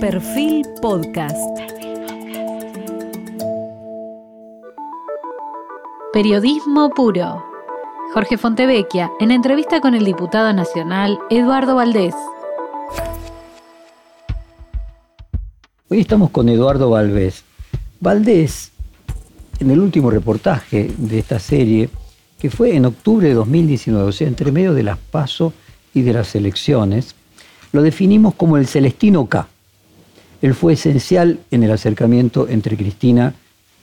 Perfil Podcast. Periodismo puro. Jorge Fontevecchia, en entrevista con el diputado nacional Eduardo Valdés. Hoy estamos con Eduardo Valdés. Valdés, en el último reportaje de esta serie, que fue en octubre de 2019, o sea, entre medio de las PASO y de las elecciones, lo definimos como el Celestino K. Él fue esencial en el acercamiento entre Cristina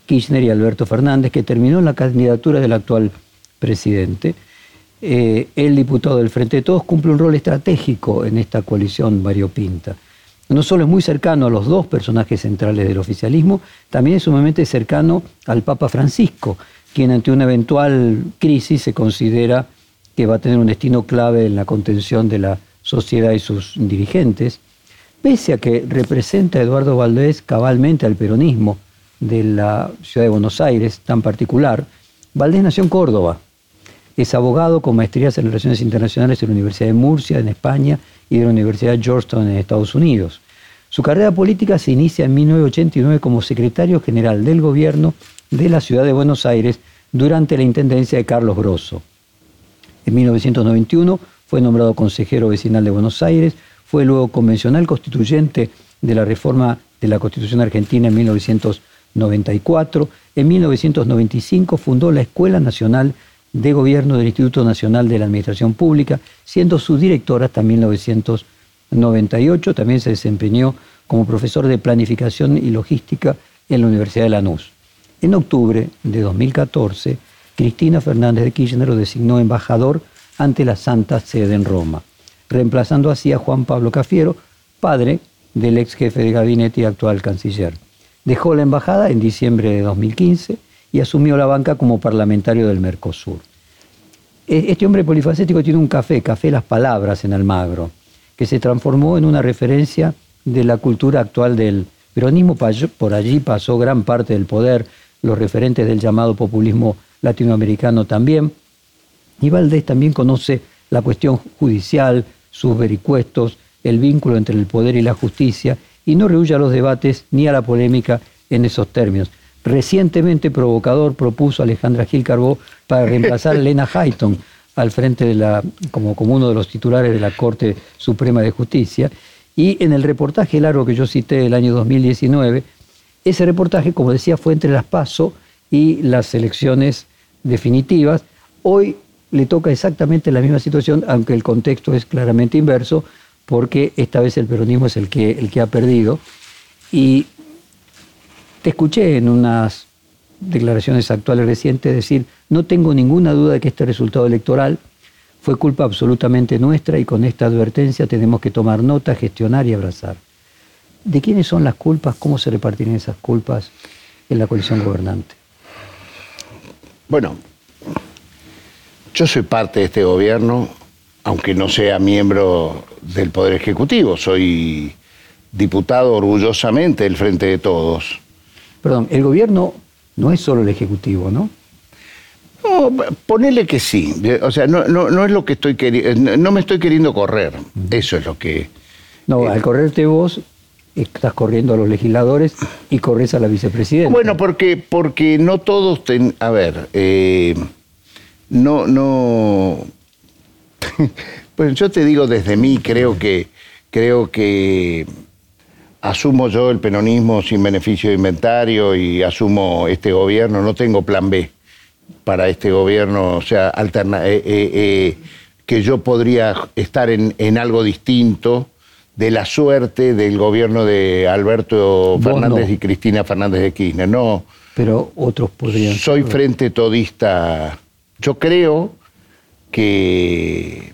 Kirchner y Alberto Fernández, que terminó en la candidatura del actual presidente. Eh, el diputado del Frente de Todos cumple un rol estratégico en esta coalición variopinta. No solo es muy cercano a los dos personajes centrales del oficialismo, también es sumamente cercano al Papa Francisco, quien ante una eventual crisis se considera que va a tener un destino clave en la contención de la sociedad y sus dirigentes, pese a que representa a Eduardo Valdés cabalmente al peronismo de la ciudad de Buenos Aires tan particular, Valdés nació en Córdoba. Es abogado con maestrías en Relaciones Internacionales en la Universidad de Murcia, en España, y de la Universidad de Georgetown, en Estados Unidos. Su carrera política se inicia en 1989 como secretario general del gobierno de la ciudad de Buenos Aires durante la intendencia de Carlos Grosso. En 1991 fue nombrado consejero vecinal de Buenos Aires, fue luego convencional constituyente de la reforma de la Constitución Argentina en 1994. En 1995 fundó la Escuela Nacional de Gobierno del Instituto Nacional de la Administración Pública, siendo su directora hasta 1998. También se desempeñó como profesor de Planificación y Logística en la Universidad de Lanús. En octubre de 2014, Cristina Fernández de Kirchner lo designó embajador ante la Santa Sede en Roma, reemplazando así a Juan Pablo Cafiero, padre del ex jefe de gabinete y actual canciller. Dejó la embajada en diciembre de 2015 y asumió la banca como parlamentario del Mercosur. E, este hombre polifacético tiene un café, Café Las Palabras en Almagro, que se transformó en una referencia de la cultura actual del peronismo. Por allí pasó gran parte del poder, los referentes del llamado populismo latinoamericano también. Y Valdés también conoce la cuestión judicial, sus vericuestos, el vínculo entre el poder y la justicia, y no rehuye a los debates ni a la polémica en esos términos. Recientemente Provocador propuso a Alejandra Gil Carbó para reemplazar a Elena Hayton al frente de la, como, como uno de los titulares de la Corte Suprema de Justicia. Y en el reportaje largo que yo cité del año 2019, ese reportaje, como decía, fue entre las PASO y las elecciones definitivas. Hoy le toca exactamente la misma situación, aunque el contexto es claramente inverso, porque esta vez el peronismo es el que, el que ha perdido. Y te escuché en unas declaraciones actuales recientes decir, no tengo ninguna duda de que este resultado electoral fue culpa absolutamente nuestra y con esta advertencia tenemos que tomar nota, gestionar y abrazar. ¿De quiénes son las culpas? ¿Cómo se repartirán esas culpas en la coalición gobernante? Bueno, yo soy parte de este gobierno, aunque no sea miembro del Poder Ejecutivo, soy diputado orgullosamente del Frente de Todos. Perdón, el gobierno no es solo el Ejecutivo, ¿no? No, ponele que sí. O sea, no, no, es lo que estoy queriendo, no me estoy queriendo correr. Eso es lo que... No, al correrte vos, estás corriendo a los legisladores y corres a la vicepresidenta. Bueno, porque, porque no todos... a ver, eh, no, no. pues yo te digo desde mí, creo que, creo que asumo yo el peronismo sin beneficio de inventario y asumo este gobierno, no tengo plan B para este gobierno, o sea, alterna, eh, eh, eh, que yo podría estar en, en, algo distinto de la suerte del gobierno de Alberto Fernández y Cristina Fernández de Kirchner. No. Pero otros podrían. Soy frente todista yo creo que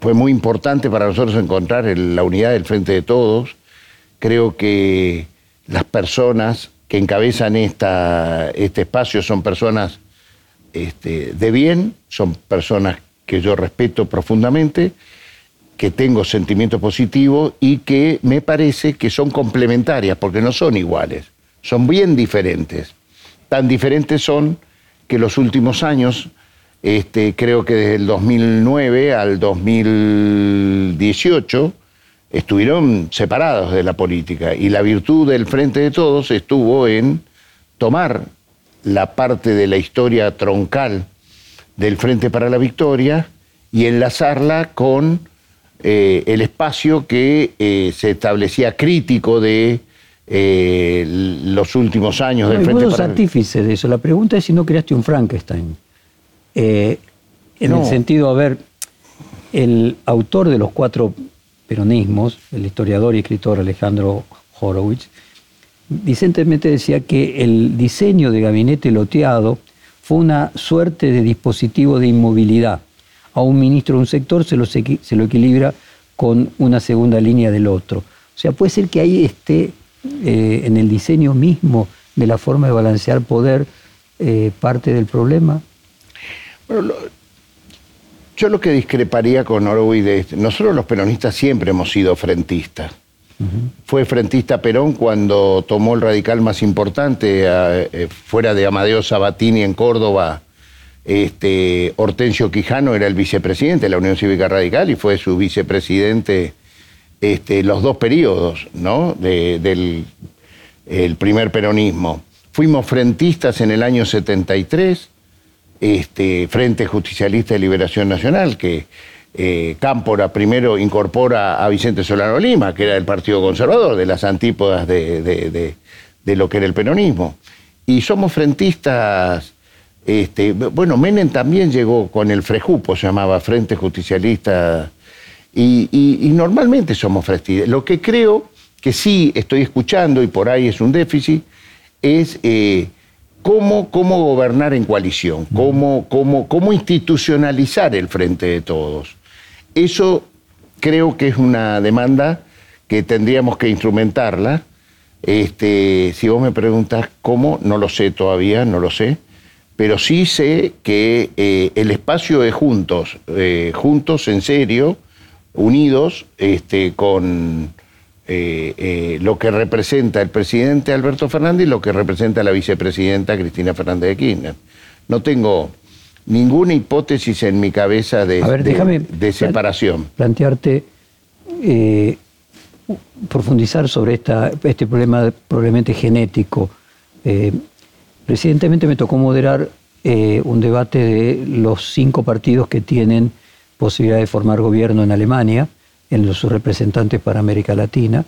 fue muy importante para nosotros encontrar la unidad del Frente de Todos. Creo que las personas que encabezan esta, este espacio son personas este, de bien, son personas que yo respeto profundamente, que tengo sentimiento positivo y que me parece que son complementarias, porque no son iguales, son bien diferentes. Tan diferentes son que los últimos años, este, creo que desde el 2009 al 2018, estuvieron separados de la política y la virtud del Frente de Todos estuvo en tomar la parte de la historia troncal del Frente para la Victoria y enlazarla con eh, el espacio que eh, se establecía crítico de eh, los últimos años del Frente para la artífice de eso. La pregunta es si no creaste un Frankenstein. En el sentido, a ver, el autor de los cuatro peronismos, el historiador y escritor Alejandro Horowitz, decentemente decía que el diseño de gabinete loteado fue una suerte de dispositivo de inmovilidad. A un ministro de un sector se lo, se lo equilibra con una segunda línea del otro. O sea, puede ser que ahí esté eh, en el diseño mismo de la forma de balancear poder eh, parte del problema. Bueno, yo lo que discreparía con Horowitz es, nosotros los peronistas siempre hemos sido frentistas. Fue frentista Perón cuando tomó el radical más importante, eh, fuera de Amadeo Sabatini en Córdoba. Este, Hortensio Quijano era el vicepresidente de la Unión Cívica Radical y fue su vicepresidente este, los dos periodos ¿no? del el primer peronismo. Fuimos frentistas en el año 73 este, Frente Justicialista de Liberación Nacional, que eh, Cámpora primero incorpora a Vicente Solano Lima, que era del Partido Conservador, de las antípodas de, lo que era el peronismo. Y somos frentistas, este, bueno, Menem también llegó con el Frejupo, se llamaba Frente Justicialista, y, normalmente somos frentistas. Lo que creo que sí estoy escuchando, y por ahí es un déficit, es... Eh, cómo, cómo gobernar en coalición, cómo, cómo, cómo institucionalizar el frente de todos. Eso creo que es una demanda que tendríamos que instrumentarla. Este, si vos me preguntas cómo, no lo sé todavía, no lo sé, pero sí sé que eh, el espacio de juntos, eh, juntos en serio, unidos, este, con eh, eh, lo que representa el presidente Alberto Fernández y lo que representa la vicepresidenta Cristina Fernández de Kirchner. No tengo ninguna hipótesis en mi cabeza de, de, separación. Plantearte, eh, profundizar sobre esta, este problema probablemente genético. recientemente me tocó moderar un debate de los cinco partidos que tienen posibilidad de formar gobierno en Alemania en sus representantes para América Latina,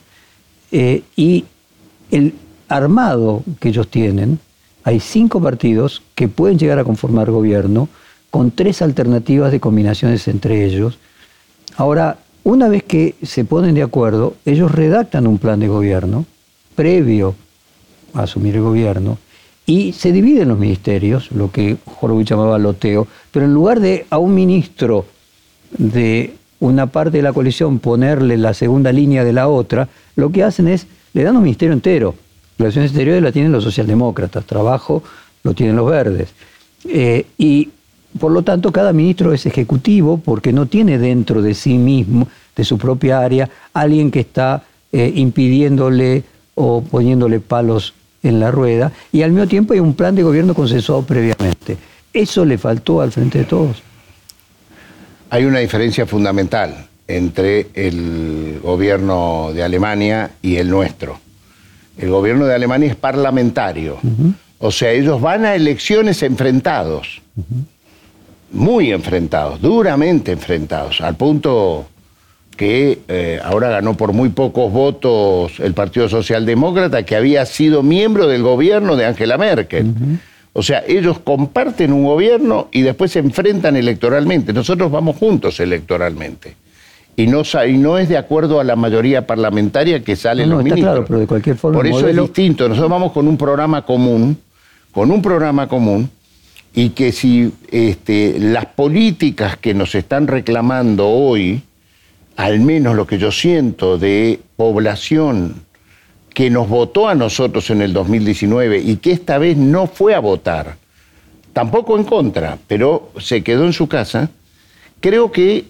eh, y el armado que ellos tienen, hay cinco partidos que pueden llegar a conformar gobierno con tres alternativas de combinaciones entre ellos. Ahora, una vez que se ponen de acuerdo, ellos redactan un plan de gobierno previo a asumir el gobierno y se dividen los ministerios, lo que Horowitz llamaba loteo, pero en lugar de a un ministro de una parte de la coalición ponerle la segunda línea de la otra, lo que hacen es, le dan un ministerio entero. Relaciones exteriores la tienen los socialdemócratas, trabajo lo tienen los verdes. Eh, y por lo tanto, cada ministro es ejecutivo porque no tiene dentro de sí mismo, de su propia área, alguien que está eh, impidiéndole o poniéndole palos en la rueda. Y al mismo tiempo hay un plan de gobierno consensuado previamente. Eso le faltó al frente de todos hay una diferencia fundamental entre el gobierno de Alemania y el nuestro. El gobierno de Alemania es parlamentario, o sea, ellos van a elecciones enfrentados, muy enfrentados, duramente enfrentados, al punto que eh, ahora ganó por muy pocos votos el Partido Socialdemócrata, que había sido miembro del gobierno de Angela Merkel. O sea, ellos comparten un gobierno y después se enfrentan electoralmente. Nosotros vamos juntos electoralmente. Y no, no es de acuerdo a la mayoría parlamentaria que sale no, los está Claro, pero de cualquier forma. Por eso es distinto. Nosotros vamos con un programa común, con un programa común, y que si este, las políticas que nos están reclamando hoy, al menos lo que yo siento de población que nos votó a nosotros en el 2019 y que esta vez no fue a votar, tampoco en contra, pero se quedó en su casa, creo que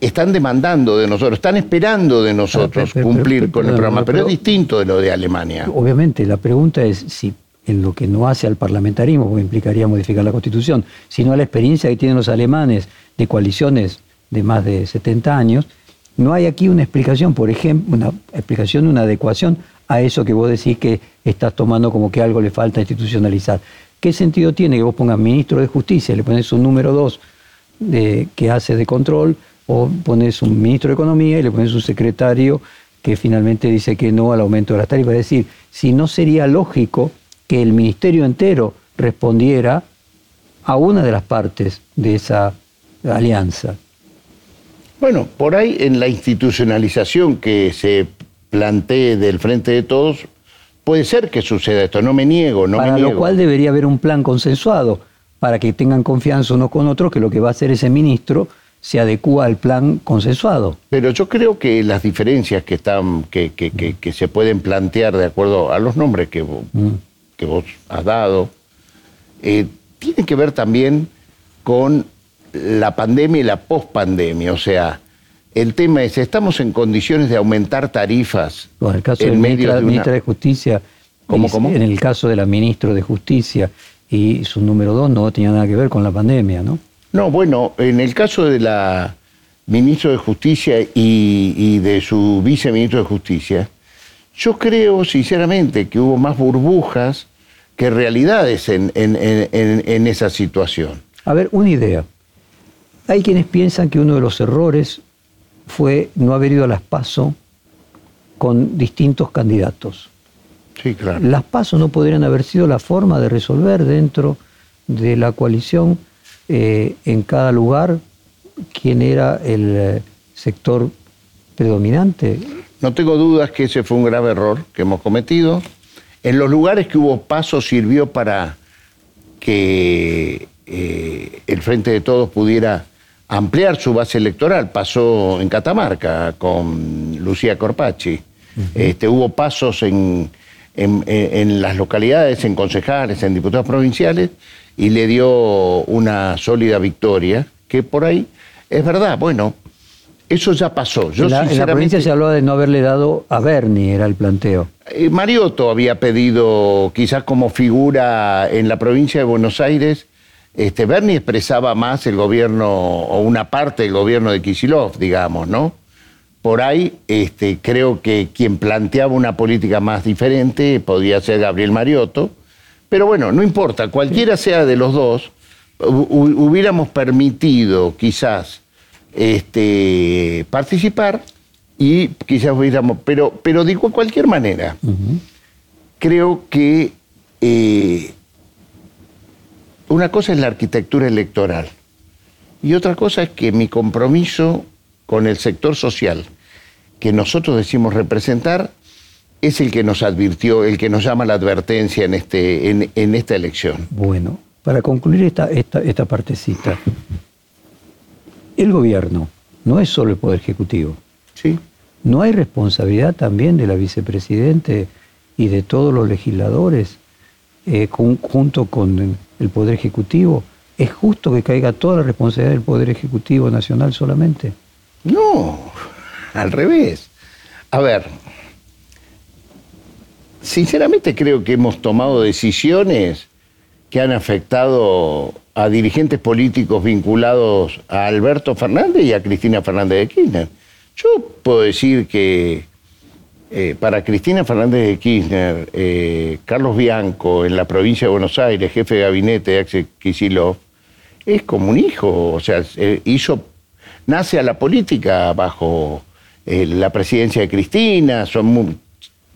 están demandando de nosotros, están esperando de nosotros cumplir con el programa, pero, es distinto de lo de Alemania. Obviamente, la pregunta es si en lo que no hace al parlamentarismo, porque implicaría modificar la constitución, sino a la experiencia que tienen los alemanes de coaliciones de más de 70 años, no hay aquí una explicación, por ejemplo, una explicación, una adecuación a eso que vos decís que estás tomando como que algo le falta institucionalizar. ¿Qué sentido tiene que vos pongas ministro de Justicia, le pones un número dos de, que hace de control, o pones un ministro de Economía y le pones un secretario que finalmente dice que no al aumento de las tarifas? Es decir, si no sería lógico que el ministerio entero respondiera a una de las partes de esa alianza. Bueno, por ahí en la institucionalización que se plantee del Frente de Todos, puede ser que suceda esto, no me niego, no Para me lo niego. cual debería haber un plan consensuado para que tengan confianza unos con otros que lo que va a hacer ese ministro se adecúa al plan consensuado. Pero yo creo que las diferencias que están, que, que- que- que se pueden plantear de acuerdo a los nombres que, vo- Mm. que vos has dado, eh, tienen que ver también con la pandemia y la pospandemia. O sea, el tema es, ¿estamos en condiciones de aumentar tarifas en el caso en de la medio ministra, de una- ministra de Justicia, ¿Cómo, cómo? en el caso de la ministra de Justicia y su número dos no tenía nada que ver con la pandemia, ¿no? No, bueno, en el caso de la ministra de Justicia y, y de su viceministro de Justicia, yo creo sinceramente que hubo más burbujas que realidades en, en- en- en- en esa situación. A ver, una idea. Hay quienes piensan que uno de los errores fue no haber ido a las PASO con distintos candidatos. Sí, claro. Las PASO no podrían haber sido la forma de resolver dentro de la coalición eh, en cada lugar quién era el eh, sector predominante. No tengo dudas que ese fue un grave error que hemos cometido. En los lugares que hubo paso sirvió para que eh, el Frente de Todos pudiera ampliar su base electoral. Pasó en Catamarca con Lucía Corpachi. este, hubo pasos en, en- las localidades, en concejales, en diputados provinciales, y le dio una sólida victoria, que por ahí es verdad, bueno, eso ya pasó. Yo en, la, en la provincia se hablaba de no haberle dado a Bernie, era el planteo. eh, Mariotto había pedido, quizás como figura en la provincia de Buenos Aires, este, Bernie expresaba más el gobierno, o una parte del gobierno de Kisilov, digamos, ¿no? Por ahí este, creo que quien planteaba una política más diferente podía ser Gabriel Mariotto, pero bueno, no importa, cualquiera sea de los dos, hu- hu- hubiéramos permitido quizás este, participar y quizás hubiéramos, pero, pero de cualquier manera, creo que eh, una cosa es la arquitectura electoral y otra cosa es que mi compromiso con el sector social que nosotros decimos representar es el que nos advirtió, el que nos llama la advertencia en, este, en, en esta elección. Bueno, para concluir esta, esta, esta partecita, el gobierno no es solo el Poder Ejecutivo. ¿sí? ¿No hay responsabilidad también de la vicepresidente y de todos los legisladores eh, junto con el Poder Ejecutivo? ¿Es justo que caiga toda la responsabilidad del Poder Ejecutivo Nacional solamente? No, al revés. A ver, sinceramente creo que hemos tomado decisiones que han afectado a dirigentes políticos vinculados a Alberto Fernández y a Cristina Fernández de Kirchner. Yo puedo decir que eh, para Cristina Fernández de Kirchner, eh, Carlos Bianco en la provincia de Buenos Aires, jefe de gabinete de Axel Kicillof, es como un hijo, o sea, eh, hizo, nace a la política bajo la presidencia de Cristina, son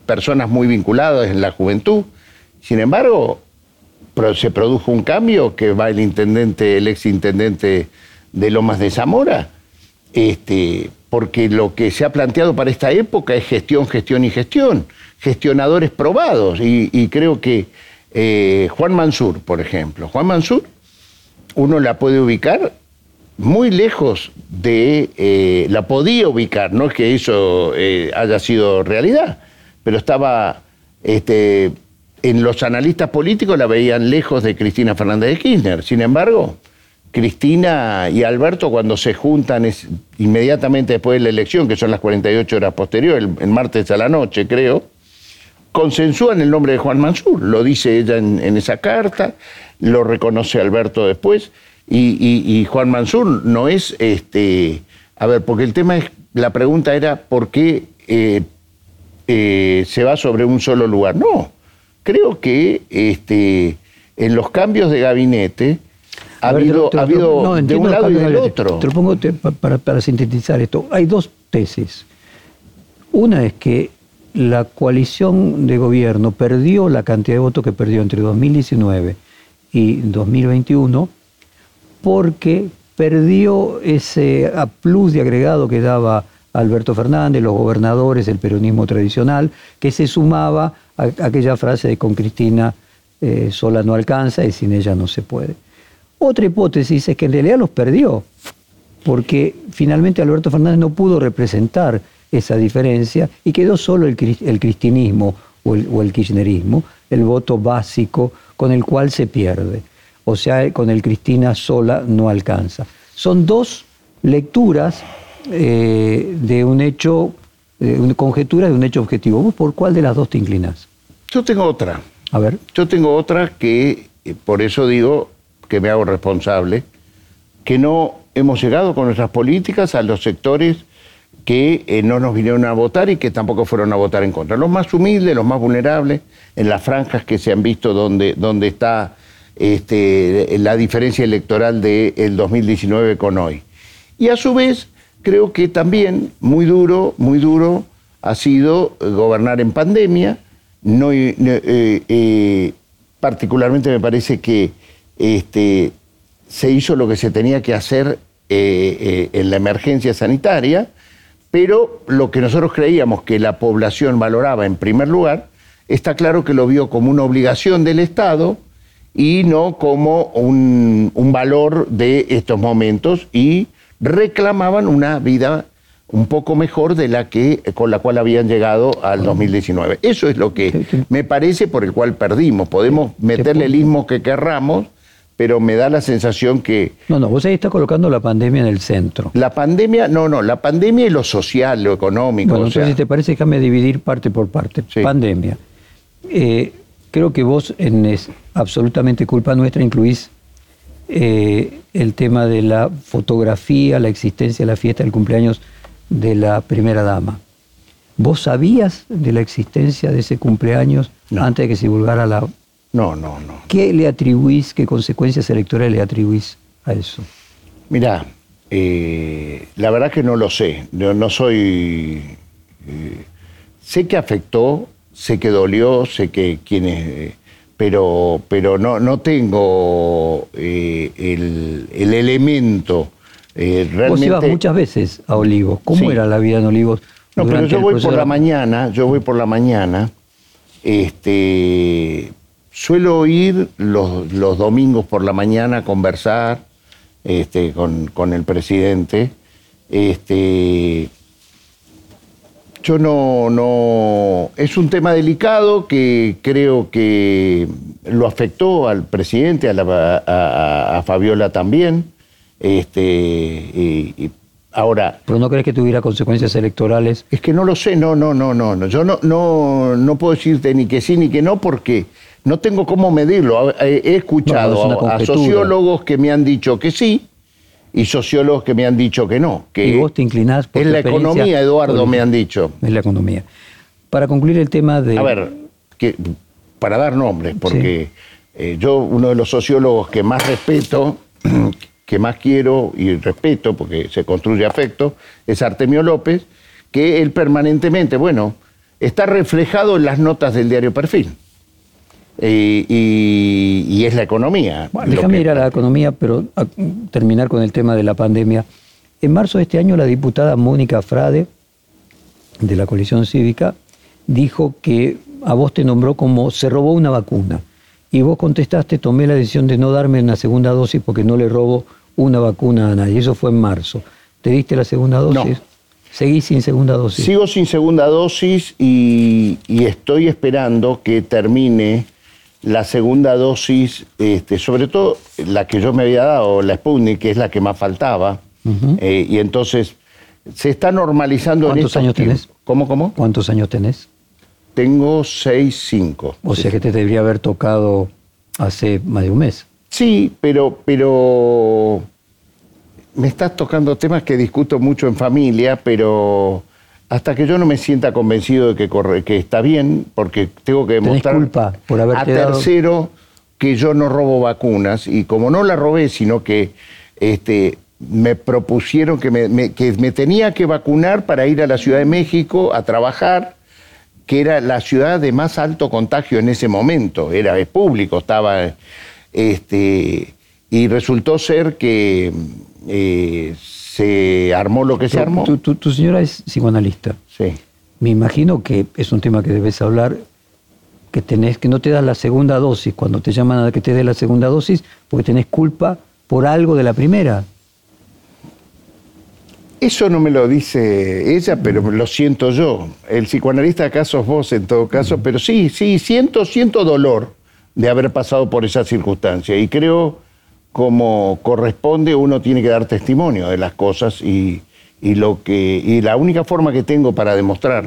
personas muy vinculadas en la juventud. Sin embargo, se produjo un cambio que va el intendente, el ex intendente de Lomas de Zamora, este, porque lo que se ha planteado para esta época es gestión, gestión y gestión, gestionadores probados. Y, creo que eh, Juan Mansur, por ejemplo, Juan Mansur, uno la puede ubicar muy lejos de, eh, la podía ubicar, no es que eso eh, haya sido realidad, pero estaba, este, en los analistas políticos la veían lejos de Cristina Fernández de Kirchner. Sin embargo, Cristina y Alberto cuando se juntan es inmediatamente después de la elección, que son las 48 horas posteriores, el, martes a la noche creo, consensúan el nombre de Juan Mansur, lo dice ella en, esa carta, lo reconoce Alberto después, y Juan Mansur no es, este, a ver, porque el tema es la pregunta era por qué eh, eh, se va sobre un solo lugar. No, creo que este, en los cambios de gabinete ha habido, ha habido de un lado y del otro. Te lo pongo para, para sintetizar esto. Hay dos tesis. Una es que la coalición de gobierno perdió la cantidad de votos que perdió entre 2019 y 2021 porque perdió ese plus de agregado que daba Alberto Fernández, los gobernadores, el peronismo tradicional, que se sumaba a aquella frase de con Cristina eh, sola no alcanza y sin ella no se puede. Otra hipótesis es que en realidad los perdió, porque finalmente Alberto Fernández no pudo representar esa diferencia y quedó solo el, cristinismo o el, o el kirchnerismo, el voto básico con el cual se pierde o sea, con el Cristina sola no alcanza. Son dos lecturas eh, de un hecho, eh, una conjetura de un hecho objetivo. ¿Vos por cuál de las dos te inclinas? Yo tengo otra. A ver. Yo tengo otra que, eh, por eso digo que me hago responsable, que no hemos llegado con nuestras políticas a los sectores que no nos vinieron a votar y que tampoco fueron a votar en contra. Los más humildes, los más vulnerables, en las franjas que se han visto donde, donde está este, la diferencia electoral del 2019 con hoy. Y a su vez, creo que también muy duro, muy duro ha sido gobernar en pandemia. No, eh, eh, particularmente me parece que este, se hizo lo que se tenía que hacer eh, en la emergencia sanitaria, pero lo que nosotros creíamos que la población valoraba en primer lugar, está claro que lo vio como una obligación del Estado y no como un, valor de estos momentos y reclamaban una vida un poco mejor de la que con la cual habían llegado al 2019. Eso es lo que me parece por el cual perdimos. Podemos meterle el ismo que querramos, pero me da la sensación que... No, no, vos ahí estás colocando la pandemia en el centro. La pandemia, no, no, la pandemia y lo social, lo económico. Bueno, entonces si te parece, déjame dividir parte por parte. Pandemia. Eh, creo que vos, en es absolutamente culpa nuestra, incluís eh, el tema de la fotografía, la existencia de la fiesta del cumpleaños de la primera dama. ¿Vos sabías de la existencia de ese cumpleaños antes de que se divulgara la... No, no, no. ¿Qué le atribuís, qué consecuencias electorales le atribuís a eso? Mirá, eh, la verdad que no lo sé. No, soy... Eh, sé que afectó sé que dolió, sé que quienes... Pero, pero no, no tengo eh, el, elemento eh, realmente... Vos ibas muchas veces a Olivos. ¿Cómo era la vida en Olivos? No, pero yo voy por la mañana, yo voy por la mañana, este, suelo ir los, los domingos por la mañana a conversar este, con, con el presidente, este, yo no, no. Es un tema delicado que creo que lo afectó al presidente, a, Fabiola también. Este, y, ahora. ¿Pero no crees que tuviera consecuencias electorales? Es que no lo sé, no, no, no, no. Yo no, no, no puedo decirte ni que sí ni que no porque no tengo cómo medirlo. He escuchado a sociólogos que me han dicho que sí y sociólogos que me han dicho que no. Que y vos te inclinás por Es la economía, Eduardo, me han dicho. Es la economía. Para concluir el tema de... A ver, que, para dar nombres, porque eh, yo, uno de los sociólogos que más respeto, que más quiero y respeto, porque se construye afecto, es Artemio López, que él permanentemente, bueno, está reflejado en las notas del diario Perfil. Y, es la economía. déjame ir a la economía, pero terminar con el tema de la pandemia. En marzo de este año, la diputada Mónica Frade, de la coalición cívica, dijo que a vos te nombró como se robó una vacuna. Y vos contestaste, tomé la decisión de no darme una segunda dosis porque no le robo una vacuna a nadie. Eso fue en marzo. ¿Te diste la segunda dosis? No. ¿Seguís sin segunda dosis? Sigo sin segunda dosis y estoy esperando que termine la segunda dosis, este, sobre todo la que yo me había dado, la Sputnik, que es la que más faltaba, eh, y entonces se está normalizando. ¿Cuántos años tenés? ¿Cómo, cómo? ¿Cuántos años tenés? Tengo seis, cinco. O sea que te debería haber tocado hace más de un mes. Sí, pero, pero me estás tocando temas que discuto mucho en familia, pero hasta que yo no me sienta convencido de que, corre, que está bien, porque tengo que demostrar culpa por a dado- tercero que yo no robo vacunas. Y como no la robé, sino que este, me propusieron que me, me- que me tenía que vacunar para ir a la Ciudad de México a trabajar, que era la ciudad de más alto contagio en ese momento, era público, estaba, este, y resultó ser que eh, se armó lo que se armó. Tu, tu- tu señora es psicoanalista. Sí. Me imagino que es un tema que debes hablar, que tenés, que no te das la segunda dosis, cuando te llaman a que te des la segunda dosis, porque tenés culpa por algo de la primera. Eso no me lo dice ella, pero lo siento yo. El psicoanalista acá sos vos en todo caso, pero sí, sí, siento, siento dolor de haber pasado por esa circunstancia y creo como corresponde uno tiene que dar testimonio de las cosas y, y lo que y la única forma que tengo para demostrar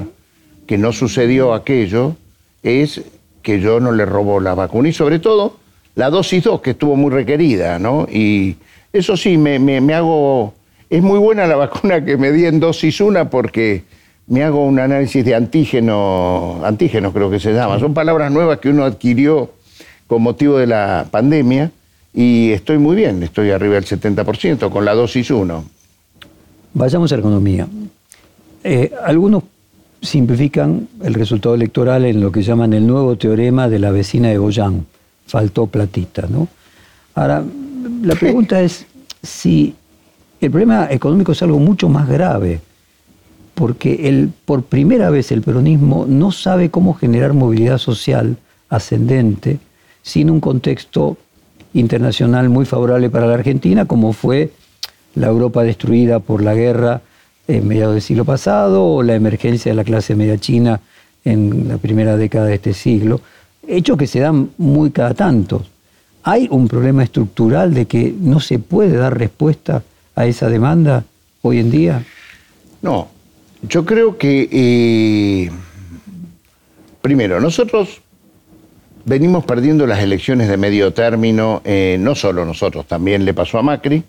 que no sucedió aquello es que yo no le robo la vacuna y sobre todo la dosis 2 que estuvo muy requerida, ¿no? Y eso sí, me, me- me hago... Es muy buena la vacuna que me di en dosis 1 porque me hago un análisis de antígeno, antígenos creo que se llama. Son palabras nuevas que uno adquirió con motivo de la pandemia y estoy muy bien, estoy arriba del 70% con la dosis 1. Vayamos a economía. Eh, algunos simplifican el resultado electoral en lo que llaman el nuevo teorema de la vecina de Goyán. Faltó platita, ¿no? Ahora, la pregunta es si el problema económico es algo mucho más grave, porque el, por primera vez el peronismo no sabe cómo generar movilidad social ascendente sin un contexto internacional muy favorable para la Argentina, como fue la Europa destruida por la guerra en mediados del siglo pasado o la emergencia de la clase media china en la primera década de este siglo, hechos que se dan muy cada tanto. Hay un problema estructural de que no se puede dar respuesta a esa demanda hoy en día. No, yo creo que, eh, primero, nosotros venimos perdiendo las elecciones de medio término, eh, no solo nosotros, también le pasó a Macri.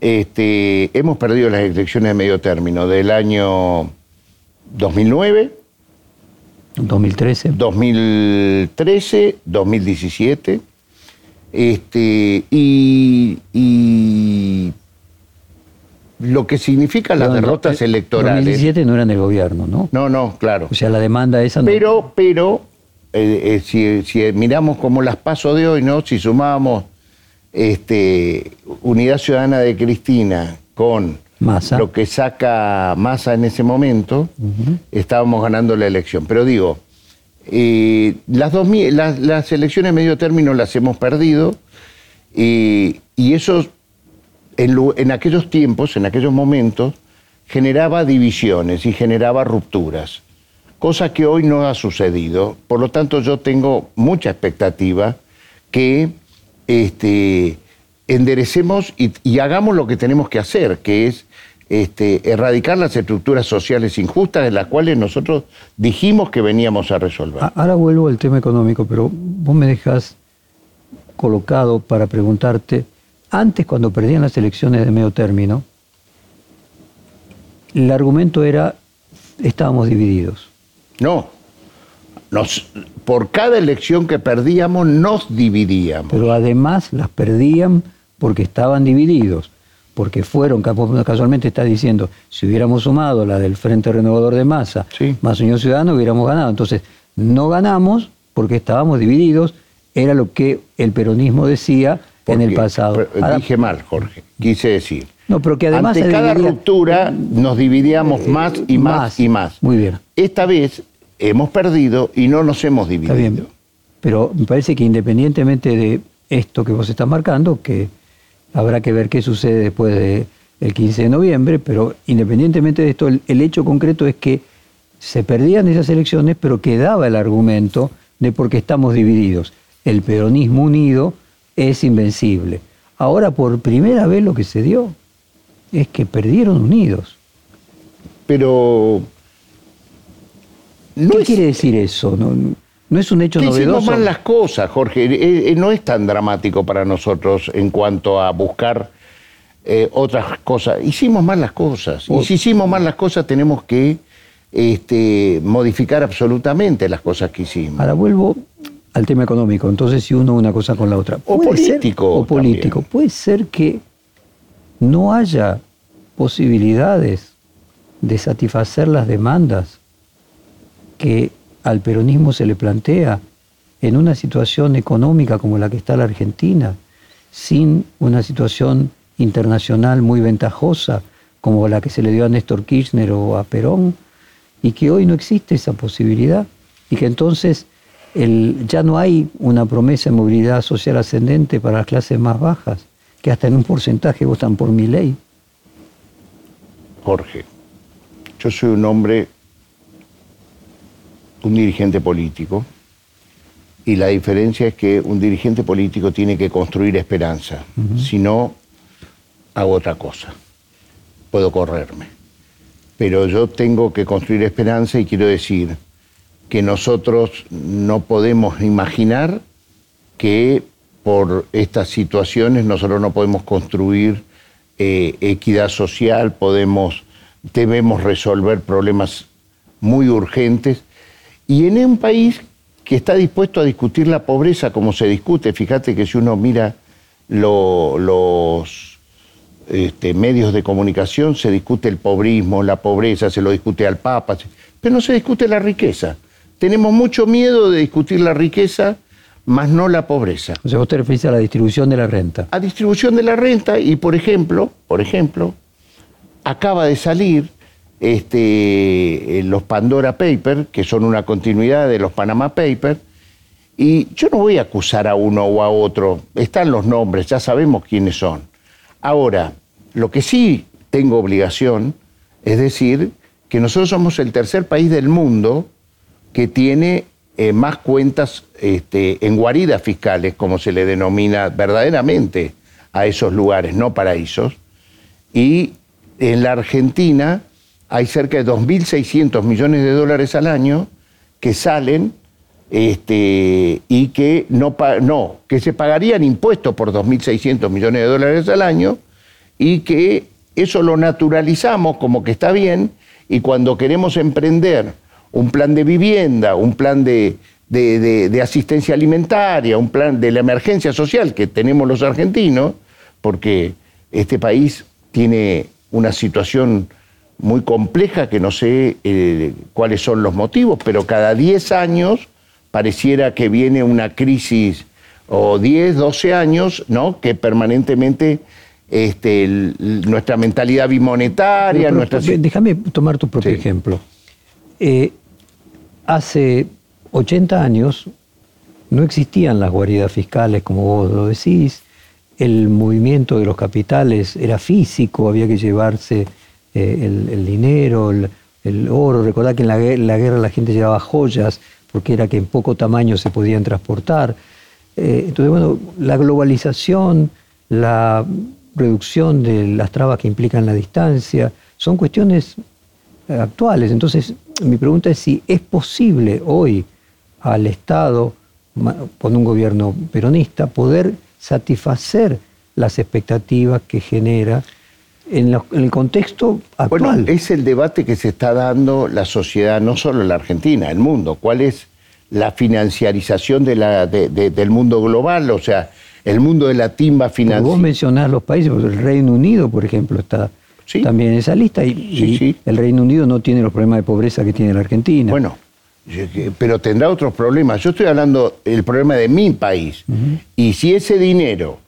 Este, hemos perdido las elecciones de medio término del año 2009, 2013. 2013, 2017, este, y, y lo que significa las Perdón, derrotas eh, electorales. 2017 no era en el gobierno, ¿no? No, no, claro. O sea, la demanda esa no. Pero, pero, eh, eh, si, si miramos como las pasos de hoy, ¿no? Si sumábamos este, Unidad Ciudadana de Cristina con lo que saca Massa en ese momento, estábamos ganando la elección. Pero digo, eh, las, dos, las, las elecciones medio término las hemos perdido y, y eso en aquellos tiempos, en aquellos momentos, generaba divisiones y generaba rupturas, cosa que hoy no ha sucedido. Por lo tanto, yo tengo mucha expectativa que este, enderecemos y, hagamos lo que tenemos que hacer, que es este, erradicar las estructuras sociales injustas de las cuales nosotros dijimos que veníamos a resolver. Ahora vuelvo al tema económico, pero vos me dejas colocado para preguntarte, antes cuando perdían las elecciones de medio término, el argumento era, estábamos divididos. No. Nos, por cada elección que perdíamos, nos dividíamos. Pero además las perdían porque estaban divididos, porque fueron, casualmente está diciendo, si hubiéramos sumado la del Frente Renovador de Masa, Sí. más Unión Ciudadana, hubiéramos ganado. Entonces, no ganamos porque estábamos divididos, era lo que el peronismo decía en el pasado. dije mal, Jorge. Quise decir. No, pero que además Ante cada dividía- ruptura nos dividíamos más y más, más. y más. Muy bien. Esta vez hemos perdido y no nos hemos dividido. Está bien. Pero me parece que independientemente de esto que vos estás marcando, que habrá que ver qué sucede después de- del 15 de noviembre, pero independientemente de esto, el, el hecho concreto es que se perdían esas elecciones, pero quedaba el argumento de porque estamos divididos. El peronismo unido es invencible. Ahora, por primera vez lo que se dio es que perdieron unidos. Pero. No ¿Qué es- quiere decir eso? No, no es un hecho que hicimos novedoso. mal las cosas, Jorge. Eh, eh, no es tan dramático para nosotros en cuanto a buscar eh, otras cosas. Hicimos mal las cosas. Y si hicimos mal las cosas, tenemos que este, modificar absolutamente las cosas que hicimos. Ahora vuelvo al tema económico. Entonces, si uno una cosa con la otra. O ser- político o político. también. Puede ser que no haya posibilidades de satisfacer las demandas que al peronismo se le plantea en una situación económica como la que está la Argentina, sin una situación internacional muy ventajosa como la que se le dio a Néstor Kirchner o a Perón, y que hoy no existe esa posibilidad, y que entonces ya no hay una promesa de movilidad social ascendente para las clases más bajas, que hasta en un porcentaje votan por mi ley. Jorge, yo soy un hombre, un dirigente político, y la diferencia es que un dirigente político tiene que construir esperanza. Si no, hago otra cosa. Puedo correrme. Pero yo tengo que construir esperanza y quiero decir que nosotros no podemos imaginar que por estas situaciones nosotros no podemos construir eh, equidad social, podemos, debemos resolver problemas muy urgentes. Y en un país que está dispuesto a discutir la pobreza como se discute, fíjate que si uno mira lo- los este, medios de comunicación, se discute el pobrismo, la pobreza, se lo discute al Papa, pero no se discute la riqueza. Tenemos mucho miedo de discutir la riqueza, más no la pobreza O sea, vos te referís a la distribución de la renta. a distribución de la renta y por ejemplo, por ejemplo, acaba de salir este, eh, los Pandora Papers, que son una continuidad de los Panama Papers, y yo no voy a acusar a uno o a otro, están los nombres, ya sabemos quiénes son. Ahora, lo que sí tengo obligación es decir que nosotros somos el tercer país del mundo que tiene eh, más cuentas este, en guaridas fiscales, como se le denomina verdaderamente a esos lugares, no paraísos. Y en la Argentina hay cerca de 2.600 millones de dólares al año que salen este, y que no, que se pagarían impuestos por 2.600 millones de dólares al año y que eso lo naturalizamos como que está bien y cuando queremos emprender un plan de vivienda, un plan de, de- de- de asistencia alimentaria, un plan de la emergencia social que tenemos los argentinos, porque este país tiene una situación muy compleja que no sé eh, cuáles son los motivos, pero cada 10 años pareciera que viene una crisis, o 10, 12 años, ¿no? que permanentemente este, el- nuestra mentalidad bimonetaria, Pero, nuestra... Déjame tomar tu propio Sí. ejemplo. Eh, hace 80 años no existían las guaridas fiscales, como vos lo decís. El movimiento de los capitales era físico, había que llevarse eh, el, dinero, el, oro. Recordá que en la, gue- la guerra la gente llevaba joyas, porque era que en poco tamaño se podían transportar. Eh, entonces, bueno, la globalización, la reducción de las trabas que implican la distancia, son cuestiones actuales. Entonces, mi pregunta es si es posible hoy al Estado, con un gobierno peronista, poder satisfacer las expectativas que genera en, lo- en el contexto Bueno, actual. es el debate que se está dando la sociedad, no solo la Argentina, el mundo. ¿Cuál es la financiarización de la, de- de- del mundo global? O sea, el mundo de la timba Porque vos financiera. mencionás los países, el Reino Unido, por ejemplo, está Sí. también en esa lista y, Sí, y sí. el Reino Unido no tiene los problemas de pobreza que tiene la Argentina. Bueno, pero tendrá otros problemas. Yo estoy hablando del problema de mi país. Y si ese dinero,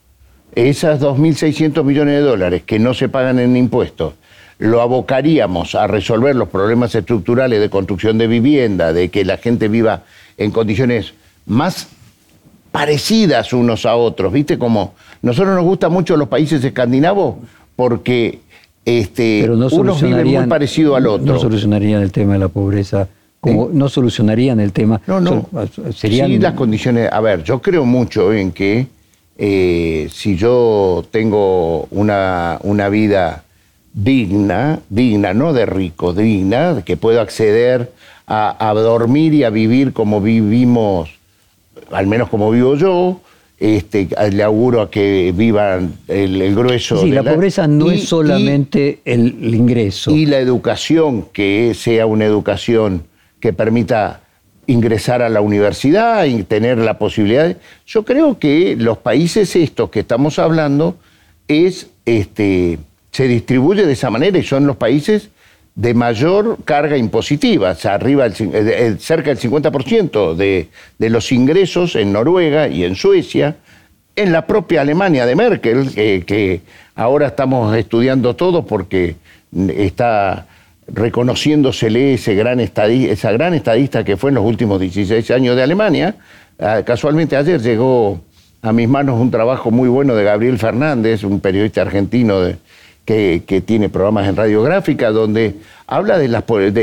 esas 2.600 millones de dólares que no se pagan en impuestos, lo abocaríamos a resolver los problemas estructurales de construcción de vivienda, de que la gente viva en condiciones más parecidas unos a otros, ¿viste? Como nosotros nos gustan mucho los países escandinavos porque este, pero no unos viven muy parecido al otro. No solucionarían el tema de la pobreza, como no solucionarían el tema. No, no. Serían, Sí, las condiciones. A ver, yo creo mucho en que eh, si yo tengo una, una vida digna, digna, no de rico, digna, que puedo acceder a, a dormir y a vivir como vivimos, al menos como vivo yo, este, le auguro a que vivan el, grueso. Sí, la, pobreza no es solamente el, ingreso. Y la educación, que sea una educación que permita ingresar a la universidad y tener la posibilidad. Yo creo que los países estos que estamos hablando es, este, se distribuye de esa manera y son los países de mayor carga impositiva, arriba cerca del 50% de, de los ingresos en Noruega y en Suecia, en la propia Alemania de Merkel, que ahora estamos estudiando todo porque está reconociéndosele ese gran esa gran estadista que fue en los últimos 16 años de Alemania. Ah, casualmente ayer llegó a mis manos un trabajo muy bueno de Gabriel Fernández, un periodista argentino de, que, tiene programas en radiográfica, donde habla de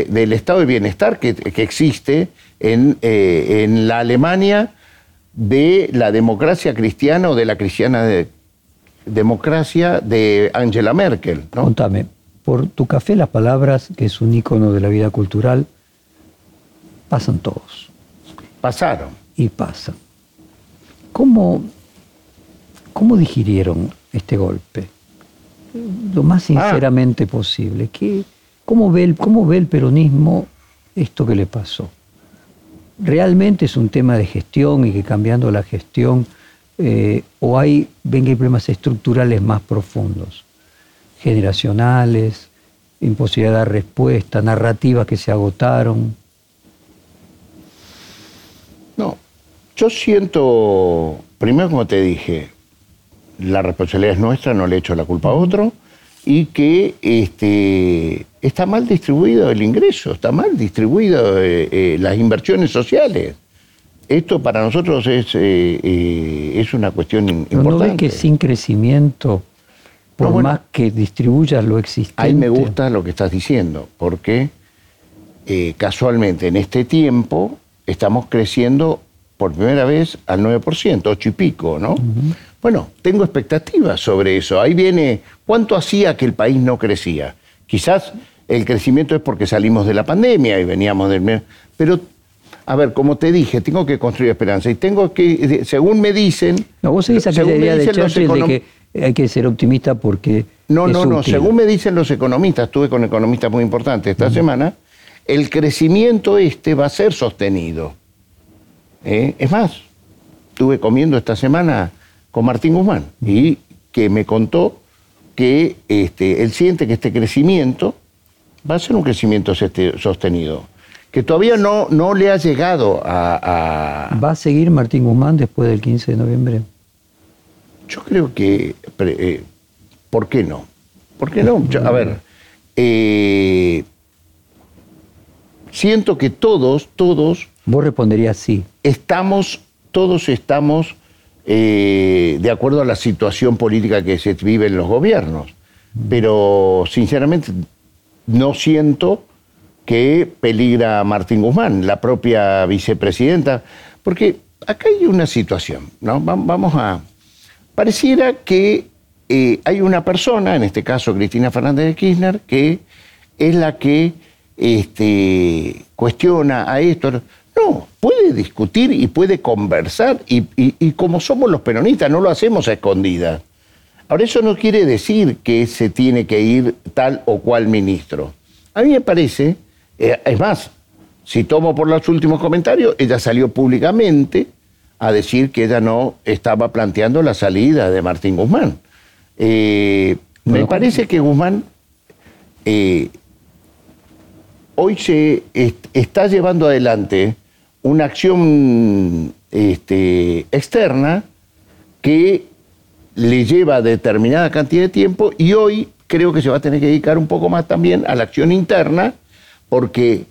del estado de bienestar que, existe en, eh, en, la Alemania de la democracia cristiana o de la cristiana de, democracia de Angela Merkel. ¿no? Contame, por tu café las palabras, que es un icono de la vida cultural, pasan todos. Pasaron. Y pasan. ¿Cómo, cómo digirieron este golpe? Lo más ah. sinceramente posible. ¿Qué, cómo, ve el, ¿Cómo ve el peronismo esto que le pasó? ¿Realmente es un tema de gestión y que cambiando la gestión eh, o hay, ven que hay problemas estructurales más profundos, generacionales, imposibilidad de dar respuesta, narrativas que se agotaron? No, yo siento, primero como te dije, la responsabilidad es nuestra, no le echo la culpa a otro, y que este, está mal distribuido el ingreso, está mal distribuido eh, eh, las inversiones sociales. Esto para nosotros es, eh, es una cuestión importante. ¿No ven que sin crecimiento, por más que distribuyas lo existente... Ahí me gusta lo que estás diciendo, porque casualmente en este tiempo estamos creciendo por primera vez al 9%, 8 y pico, ¿no? Bueno, tengo expectativas sobre eso. Ahí viene, ¿cuánto hacía que el país no crecía? Quizás el crecimiento es porque salimos de la pandemia y veníamos del... Pero, a ver, como te dije, tengo que construir esperanza y tengo que, según me dicen... No, vos seguís aquella idea de Churchill de que hay que ser optimista porque... No, no, no, según me dicen los economistas, estuve con economistas muy importantes esta semana, el crecimiento este va a ser sostenido. ¿Eh? Es más, estuve comiendo esta semana con Martín Guzmán y que me contó que este, él siente que este crecimiento va a ser un crecimiento sostenido, que todavía no, no le ha llegado a, ¿Va a seguir Martín Guzmán después del 15 de noviembre? Yo creo que... Eh, ¿Por qué no? ¿Por qué no? a ver, eh, siento que todos, todos... Vos responderías sí. Estamos, todos estamos eh, de acuerdo a la situación política que se vive en los gobiernos. Pero sinceramente no siento que peligra Martín Guzmán, la propia vicepresidenta, porque acá hay una situación, ¿no? Vamos a... Pareciera que eh, hay una persona, en este caso Cristina Fernández de Kirchner, que es la que este, cuestiona a esto. No, puede discutir y puede conversar y, como somos los peronistas no lo hacemos a escondidas. Ahora eso no quiere decir que se tiene que ir tal o cual ministro. A mí me parece, eh, es más, si tomo por los últimos comentarios, ella salió públicamente a decir que ella no estaba planteando la salida de Martín Guzmán. Eh, me parece que Guzmán eh, hoy se está llevando adelante una acción este, externa que le lleva determinada cantidad de tiempo y hoy creo que se va a tener que dedicar un poco más también a la acción interna porque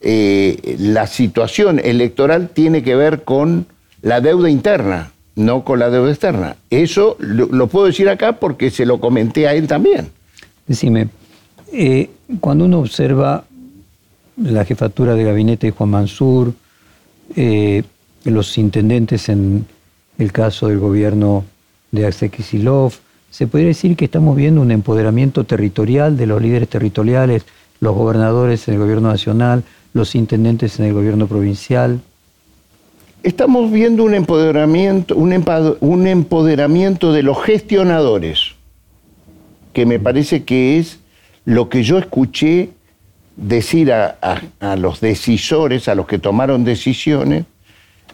eh, la situación electoral tiene que ver con la deuda interna, no con la deuda externa. Eso lo, puedo decir acá porque se lo comenté a él también. Decime, eh, cuando uno observa la jefatura de gabinete de Juan Mansur, eh, los intendentes en el caso del gobierno de Axel Kisilov. Se podría decir que estamos viendo un empoderamiento territorial de los líderes territoriales, los gobernadores en el gobierno nacional, los intendentes en el gobierno provincial. Estamos viendo un empoderamiento, un empoderamiento de los gestionadores, que me parece que es lo que yo escuché decir a, los decisores, a los que tomaron decisiones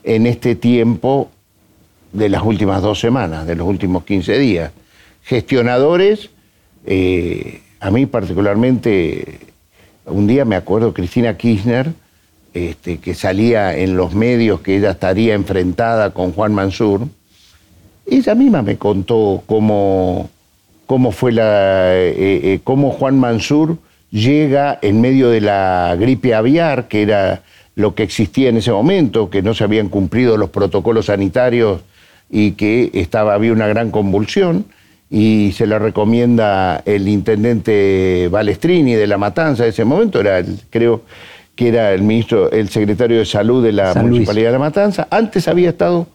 en este tiempo de las últimas dos semanas, de los últimos 15 días. Gestionadores, eh, a mí particularmente, un día me acuerdo Cristina Kirchner, este, que salía en los medios que ella estaría enfrentada con Juan Mansur, ella misma me contó cómo, cómo fue la, eh, eh, cómo Juan Mansur llega en medio de la gripe aviar, que era lo que existía en ese momento, que no se habían cumplido los protocolos sanitarios y que estaba, había una gran convulsión, y se le recomienda el intendente Balestrini de La Matanza de ese momento, era creo que era el ministro, el secretario de salud de la Municipalidad de La Matanza. Antes había estado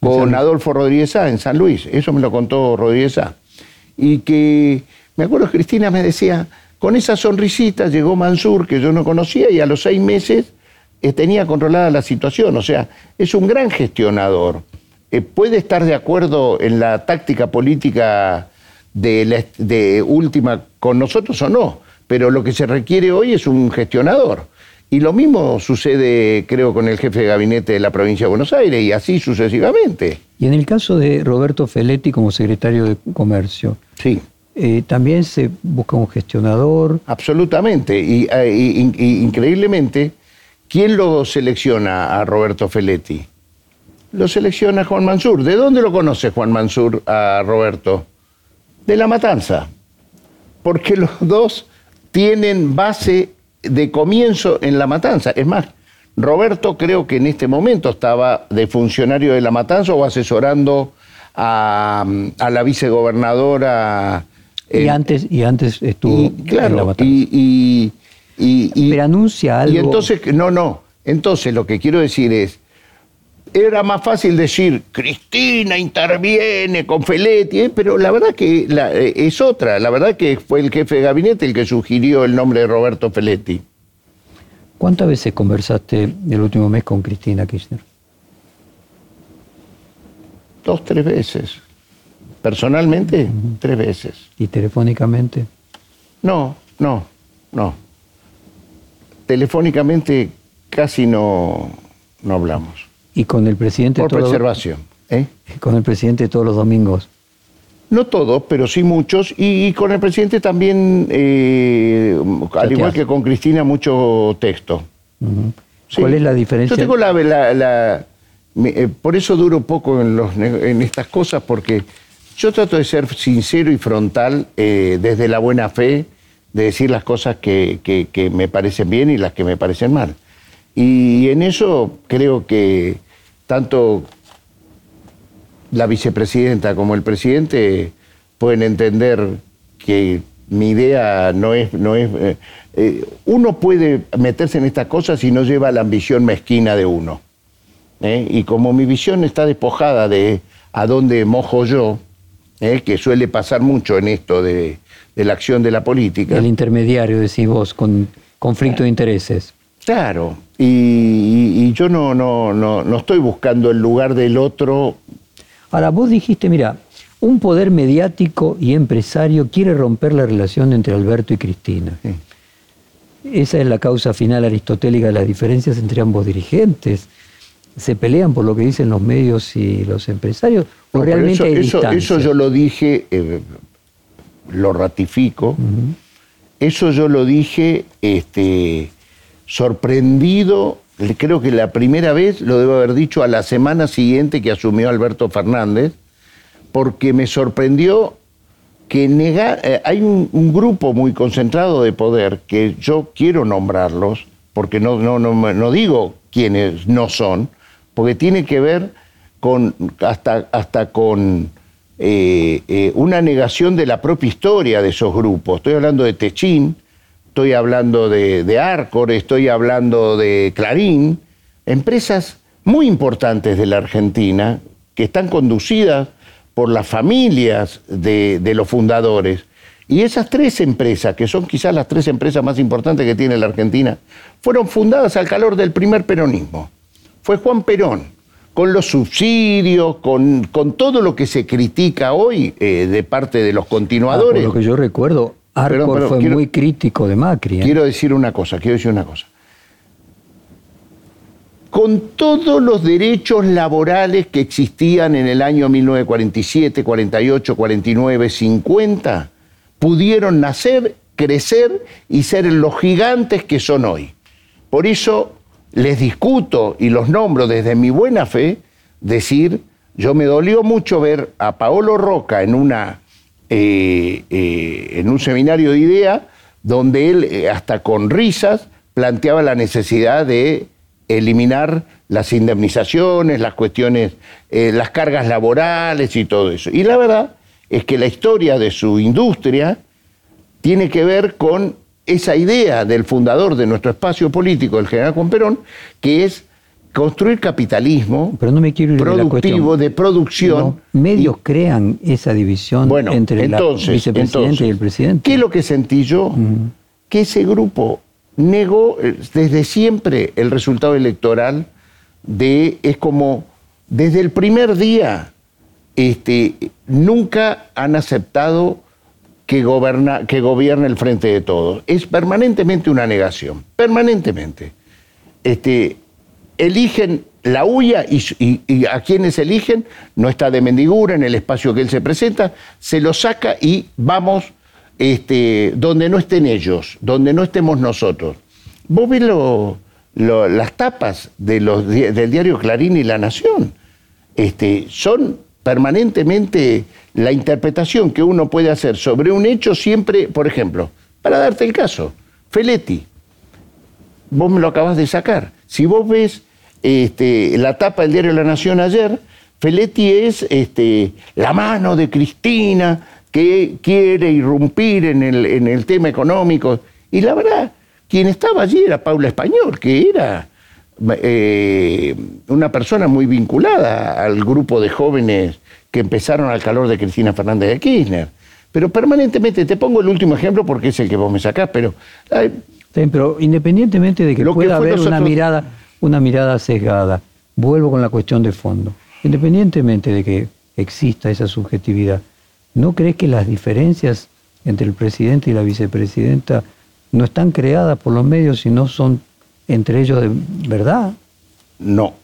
con Adolfo Rodríguez A en San Luis, eso me lo contó Rodríguez A. Y que, me acuerdo, Cristina me decía, con esa sonrisita llegó Mansur, que yo no conocía, y a los seis meses eh, tenía controlada la situación. O sea, es un gran gestionador. Eh, puede estar de acuerdo en la táctica política de, de última con nosotros o no, pero lo que se requiere hoy es un gestionador. Y lo mismo sucede, creo, con el jefe de gabinete de la provincia de Buenos Aires y así sucesivamente. Y en el caso de Roberto Feletti como secretario de Comercio. Sí. Eh, también se busca un gestionador. Absolutamente. Y, eh, increíblemente, ¿quién lo selecciona a Roberto Feletti? Lo selecciona Juan Mansur. ¿De dónde lo conoce Juan Mansur a Roberto? De la matanza. Porque los dos tienen base de comienzo en la matanza. Es más, Roberto creo que en este momento estaba de funcionario de la matanza o asesorando a la vicegobernadora y, eh, antes, y antes estuvo claro, en la batalla. Y, Pero anuncia algo. Y entonces, no, no. Entonces lo que quiero decir es, era más fácil decir, Cristina interviene con Feletti, ¿eh? pero la verdad que eh, es otra. La verdad que fue el jefe de gabinete el que sugirió el nombre de Roberto Feletti. ¿Cuántas veces conversaste el último mes con Cristina Kirchner? Dos, tres veces. Personalmente, tres veces. ¿Y telefónicamente? No, no, no. Telefónicamente casi no, no hablamos. ¿Y con el presidente? Por preservación. ¿eh? ¿Con el presidente todos los domingos? No todos, pero sí muchos. Y, con el presidente también, eh, al igual que con Cristina, mucho texto. ¿Cuál es la diferencia? Yo tengo la... Eh, por eso duro poco en, los, en estas cosas, porque yo trato de ser sincero y frontal eh, desde la buena fe, de decir las cosas que, me parecen bien y las que me parecen mal. Y en eso creo que tanto la vicepresidenta como el presidente pueden entender que mi idea no es... No es eh, eh, uno puede meterse en estas cosas si no lleva la ambición mezquina de uno. Y como mi visión está despojada de a dónde mojo yo, ¿eh? que suele pasar mucho en esto de, la acción de la política. El intermediario, decís vos, con conflicto de intereses. Claro, y, yo no, no, no, no, estoy buscando el lugar del otro. Ahora, vos dijiste, mira, un poder mediático y empresario quiere romper la relación entre Alberto y Cristina. Esa es la causa final aristotélica de las diferencias entre ambos dirigentes se pelean por lo que dicen los medios y los empresarios? ¿O realmente eso, eso, yo lo dije, eh, lo ratifico, eso yo lo dije este, sorprendido, creo que la primera vez lo debo haber dicho a la semana siguiente que asumió Alberto Fernández, porque me sorprendió que nega, eh, hay un, grupo muy concentrado de poder que yo quiero nombrarlos, porque no, no, no, no digo quiénes no son, porque tiene que ver con, hasta, hasta con eh, eh, una negación de la propia historia de esos grupos. Estoy hablando de Techín, estoy hablando de, Arcor, estoy hablando de Clarín, empresas muy importantes de la Argentina que están conducidas por las familias de, de, los fundadores. Y esas tres empresas, que son quizás las tres empresas más importantes que tiene la Argentina, fueron fundadas al calor del primer peronismo fue Juan Perón, con los subsidios, con, con todo lo que se critica hoy eh, de parte de los Ah, por continuadores. lo que yo recuerdo, Arcor Perdón, perdón, fue quiero- muy crítico de Macri. ¿eh? Quiero decir una cosa, quiero decir una cosa. Con todos los derechos laborales que existían en el año 1947, 48, 49, 50, pudieron nacer, crecer y ser los gigantes que son hoy. Por eso les discuto y los nombro desde mi buena fe, decir, yo me dolió mucho ver a Paolo Roca en, una, eh, eh, en un seminario de idea donde él, eh, hasta con risas, planteaba la necesidad de eliminar las indemnizaciones, las cuestiones, las cargas laborales y todo eso. Y la verdad es que la historia de su industria tiene que ver con esa idea del fundador de nuestro espacio político, el general Juan Perón, que es construir capitalismo Pero no me quiero ir de la productivo, de producción. Los medios crean esa división Bueno, entre entonces, el vicepresidente entonces, y el presidente. ¿Qué es lo que sentí yo? Que ese grupo negó eh, desde siempre el resultado electoral de, es como, desde el primer día, este, nunca han aceptado que, gobierne el frente de todos. Es permanentemente una negación, permanentemente. Este, eligen la huya y, a quienes eligen no está de mendigura en el espacio que él se presenta, se lo saca y vamos este, donde no estén ellos, donde no estemos nosotros. Vos ves las tapas del diario Clarín y La Nación. Este, son permanentemente la interpretación que uno puede hacer sobre un hecho siempre, por ejemplo, para darte el caso, Feletti, vos me lo acabas de sacar. Si vos ves este, la tapa del diario La Nación ayer, Feletti es este, la mano de Cristina que quiere irrumpir en el, en el tema económico. Y la verdad, quien estaba allí era Paula Español, que era eh, una persona muy vinculada al grupo de jóvenes que empezaron al calor de Cristina Fernández de Kirchner. Pero permanentemente, te pongo el último ejemplo porque es el que vos me sacás, pero ay, pero independientemente de que Lo que pueda fue haber una mirada, una mirada sesgada, vuelvo con la cuestión de fondo. Independientemente de que exista esa subjetividad, ¿no crees que las diferencias entre el presidente y la vicepresidenta no están creadas por los medios, sino son entre ellos de verdad? No.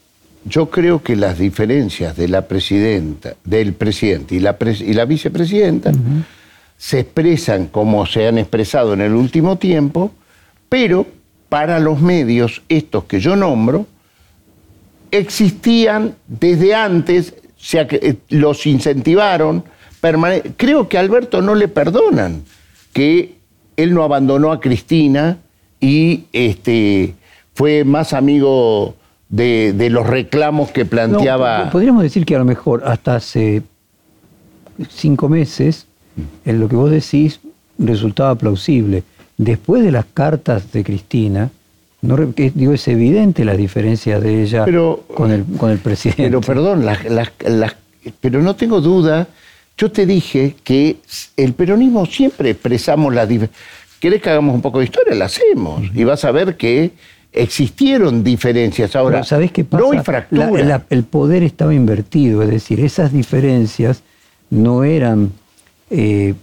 Yo creo que las diferencias de la presidenta, del presidente y la, pres- y la vicepresidenta se expresan como se han expresado en el último tiempo, pero para los medios, estos que yo nombro, existían desde antes, se eh, los incentivaron. Creo que a Alberto no le perdonan que él no abandonó a Cristina y este, fue más amigo de, de los reclamos que planteaba. No, podríamos decir que a lo mejor hasta hace cinco meses, en lo que vos decís resultaba plausible. Después de las cartas de Cristina, no, digo, es evidente la diferencia de ella Pero- con, el, con el presidente. Pero perdón, las- las- las- pero no tengo duda. Yo te dije que el peronismo siempre expresamos la diferencia. ¿Querés que hagamos un poco de historia? La hacemos. Y vas a ver que existieron diferencias. Ahora, Pero ¿sabés qué pasa? no hay fractura. La- la- el poder estaba invertido, es decir, esas diferencias no eran eh,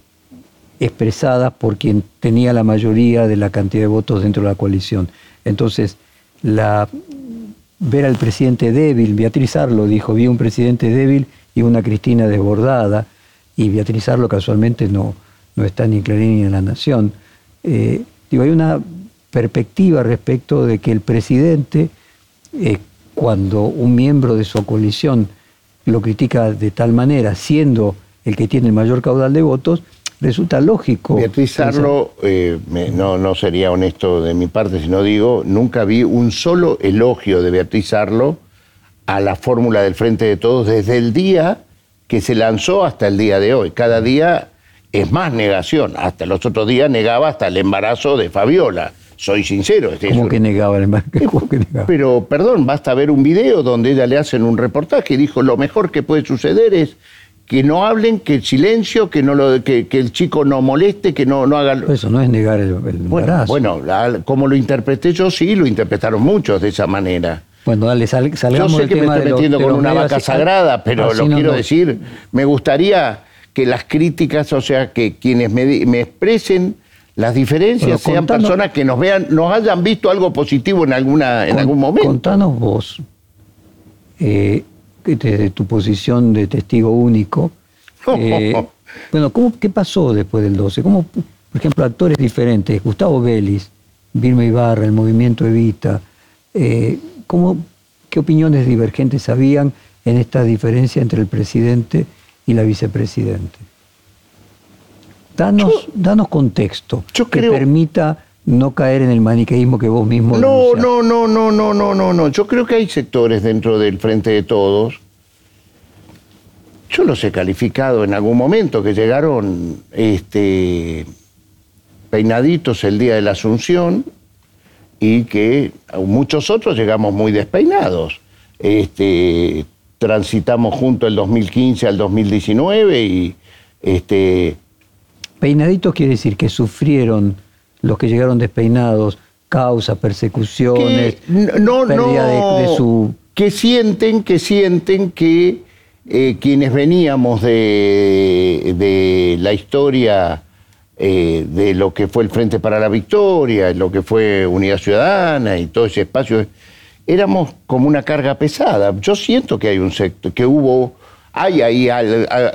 expresadas por quien tenía la mayoría de la cantidad de votos dentro de la coalición. Entonces, la, ver al presidente débil, Beatriz Arlo dijo, vi un presidente débil y una Cristina desbordada, y Beatriz Arlo casualmente no, no está ni en Clarín ni en La Nación. Eh, digo, hay una perspectiva respecto de que el presidente, eh, cuando un miembro de su coalición lo critica de tal manera, siendo el que tiene el mayor caudal de votos, resulta lógico. Beatriz Arlo, eh, me- no, no sería honesto de mi parte si no digo, nunca vi un solo elogio de Beatriz Arlo a la fórmula del Frente de Todos desde el día que se lanzó hasta el día de hoy. Cada día es más negación. Hasta los otros días negaba hasta el embarazo de Fabiola. Soy sincero. este es ¿Cómo un- que negaba el? ¿Cómo que negaba? pero, perdón, basta ver un video donde ella le hacen un reportaje y dijo, lo mejor que puede suceder es que no hablen, que el silencio, que, no lo, que, que el chico no moleste, que no, no haga... Eso no es negar el, el Bueno, embarazo. bueno, la- como lo interpreté yo, sí, lo interpretaron muchos de esa manera. Bueno, dale, sal, Yo salgamos sé del que me estoy de metiendo de con una vaca sagrada, pero así lo no, quiero no. decir, me gustaría que las críticas, o sea, que quienes me, me expresen las diferencias Bueno, sean personas que nos vean, nos hayan visto algo positivo en alguna, en Con- algún momento. Contanos vos, eh, desde tu posición de testigo único, eh, bueno, ¿cómo, ¿qué pasó después del 12? ¿Cómo, por ejemplo, actores diferentes, Gustavo Vélez, Vilma Ibarra, el movimiento Evita, eh, ¿cómo, ¿qué opiniones divergentes habían en esta diferencia entre el presidente y la vicepresidente? Danos, danos contexto yo que creo- permita no caer en el maniqueísmo que vos mismo No, no, no, no, no, no, no, no. Yo creo que hay sectores dentro del Frente de Todos. Yo los he calificado en algún momento que llegaron este, peinaditos el día de la Asunción y que muchos otros llegamos muy despeinados. Este, transitamos junto el 2015 al 2019 y este, Peinaditos quiere decir que sufrieron los que llegaron despeinados, causas, persecuciones, que no, pérdida de- no, de, su... que sienten, que sienten que eh, quienes veníamos de, de la historia eh, de lo que fue el Frente para la Victoria, lo que fue Unidad Ciudadana y todo ese espacio, éramos como una carga pesada. Yo siento que hay un sector, que hubo, hay ahí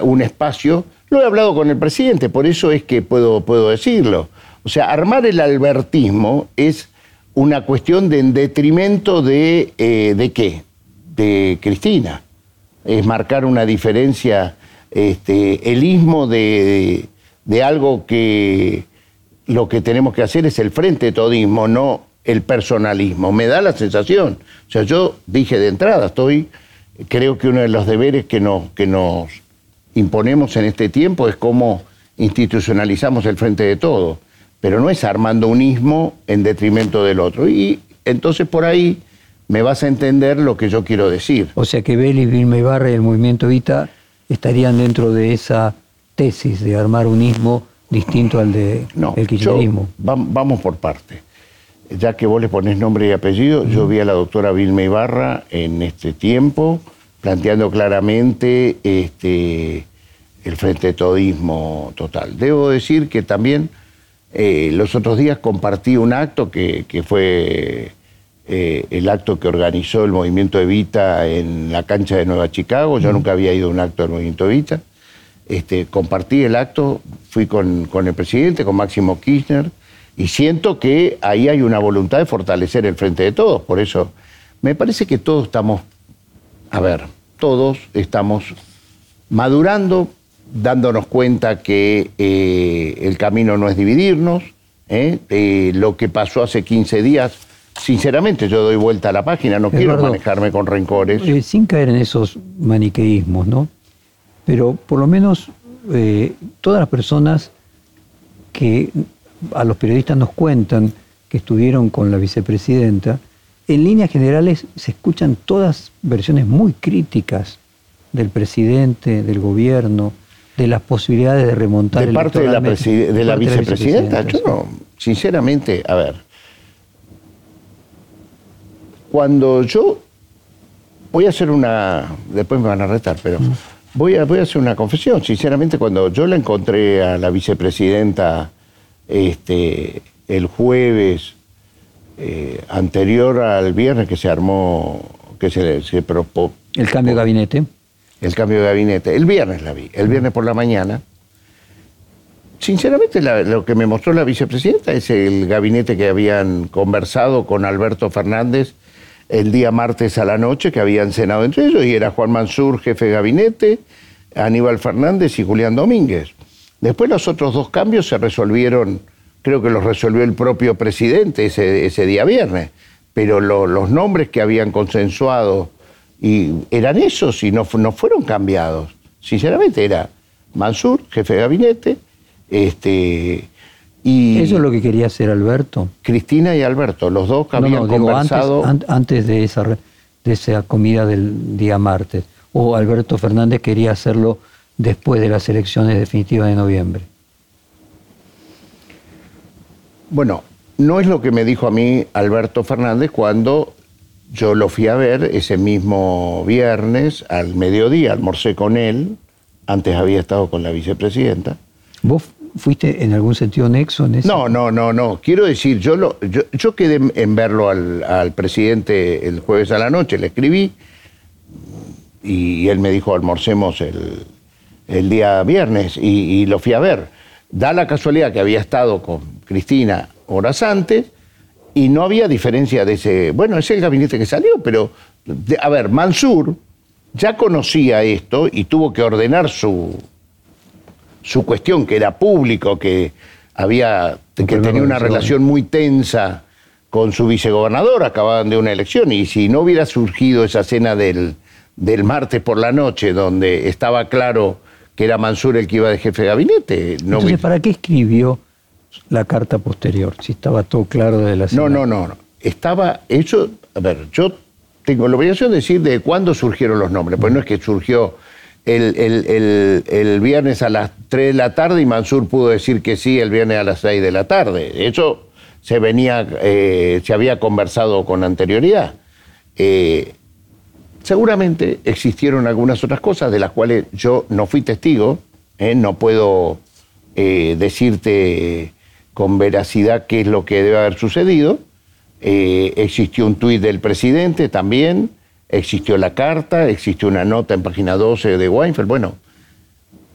un espacio, lo he hablado con el presidente, por eso es que puedo, puedo decirlo. O sea, armar el albertismo es una cuestión de en detrimento de, eh, ¿de qué? De Cristina. Es marcar una diferencia, este, el ismo de, de algo que lo que tenemos que hacer es el frente todismo, no el personalismo. Me da la sensación. O sea, yo dije de entrada, estoy, creo que uno de los deberes que nos, que nos imponemos en este tiempo es cómo institucionalizamos el frente de todo, pero no es armando un ismo en detrimento del otro. Y entonces por ahí me vas a entender lo que yo quiero decir. O sea que Vélez, Vilma Ibarra y el movimiento Evita estarían dentro de esa tesis de armar un ismo distinto al de No, el yo- kirchnerismo. vam- vamos por parte. Ya que vos le ponés nombre y apellido, yo vi a la doctora Vilma Ibarra en este tiempo planteando claramente este, el frente todismo total. Debo decir que también eh, los otros días compartí un acto que, que fue eh, el acto que organizó el movimiento Evita en la cancha de Nueva Chicago. Yo nunca había ido a un acto del movimiento Evita. Este, compartí el acto, fui con, con el presidente, con Máximo Kirchner, y siento que ahí hay una voluntad de fortalecer el frente de todos. Por eso, me parece que todos estamos, a ver, todos estamos madurando, dándonos cuenta que eh, el camino no es dividirnos. ¿eh? Eh, lo que pasó hace 15 días, sinceramente yo doy vuelta a la página, no quiero manejarme con rencores. Sin caer en esos maniqueísmos, ¿no? Pero por lo menos todas las personas que a los periodistas nos cuentan que estuvieron con la vicepresidenta, en líneas generales se escuchan todas versiones muy críticas del presidente, del gobierno, de las posibilidades de remontar de parte de la, de la vicepresidenta. Yo no, sinceramente, a ver, cuando yo voy a hacer una, después me van a retar, pero voy a, voy a hacer una confesión. Sinceramente, cuando yo la encontré a la vicepresidenta este, el jueves eh, anterior al viernes que se armó, que se, se propo- El cambio de gabinete. el cambio de gabinete. El viernes la vi, el viernes por la mañana. Sinceramente, la- lo que me mostró la vicepresidenta es el gabinete que habían conversado con Alberto Fernández el día martes a la noche, que habían cenado entre ellos, y era Juan Mansur, jefe de gabinete, Aníbal Fernández y Julián Domínguez. Después los otros dos cambios se resolvieron, creo que los resolvió el propio presidente ese, ese día viernes, pero lo- los nombres que habían consensuado y eran esos y no, no fueron cambiados. Sinceramente era Mansur, jefe de gabinete, este, y Eso es lo que quería hacer Alberto. Cristina y Alberto, los dos que No, habían no, digo, antes, conversado. an- antes de, esa, de esa comida del día martes. O Alberto Fernández quería hacerlo después de las elecciones definitivas de noviembre. Bueno, no es lo que me dijo a mí Alberto Fernández cuando yo lo fui a ver ese mismo viernes al mediodía, almorcé con él, antes había estado con la vicepresidenta. ¿Vos fuiste en algún sentido nexo en eso? No, no, no, no. Quiero decir, yo, lo, yo, quedé en verlo al, presidente el jueves a la noche, le escribí y él me dijo almorcemos el, día viernes y, y lo fui a ver. Da la casualidad que había estado con Cristina horas antes y no había diferencia de ese, bueno, es el gabinete que salió, pero, a ver, Mansur ya conocía esto y tuvo que ordenar su, su cuestión, que era público, que había, que tenía una relación muy tensa con su vicegobernador, acababan de una elección, y si no hubiera surgido esa cena del, del martes por la noche, donde estaba claro que era Mansur el que iba de jefe de gabinete. No Entonces, ¿para qué escribió la carta posterior, si estaba todo claro de la No, no, no, no. Estaba hecho, a ver, yo tengo la obligación de decir de cuándo surgieron los nombres, pues no es que surgió el, viernes a las 3 de la tarde y Mansur pudo decir que sí el viernes a las 6 de la tarde. Eso se venía, eh, se había conversado con anterioridad. Eh, seguramente existieron algunas otras cosas de las cuales yo no fui testigo, eh, no puedo decirte con veracidad qué es lo que debe haber sucedido. Eh, existió un tuit del presidente también, existió la carta, existió una nota en página 12 de Weinfeld. Bueno,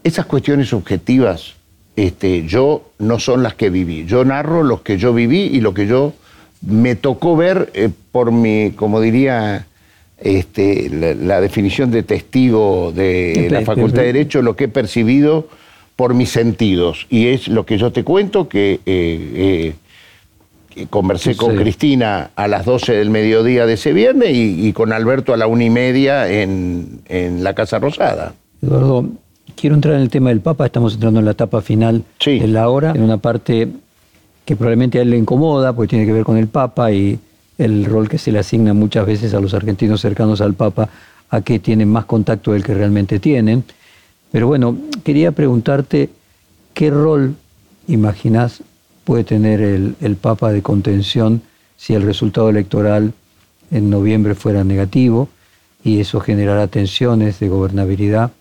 esas cuestiones objetivas este, yo no son las que viví. Yo narro los que yo viví y lo que yo me tocó ver eh, por mi, como diría este, la, definición de testigo de la Facultad de Derecho, lo que he percibido por mis sentidos. Y es lo que yo te cuento, que, eh, eh, conversé con Cristina a las 12 del mediodía de ese viernes y, con Alberto a la una y media en, la Casa Rosada. Eduardo, quiero entrar en el tema del Papa, estamos entrando en la etapa final de la hora, en una parte que probablemente a él le incomoda, porque tiene que ver con el Papa y el rol que se le asigna muchas veces a los argentinos cercanos al Papa, a que tienen más contacto del que realmente tienen. Pero bueno, quería preguntarte qué rol imaginás puede tener el, Papa de contención si el resultado electoral en noviembre fuera negativo y eso generará tensiones de gobernabilidad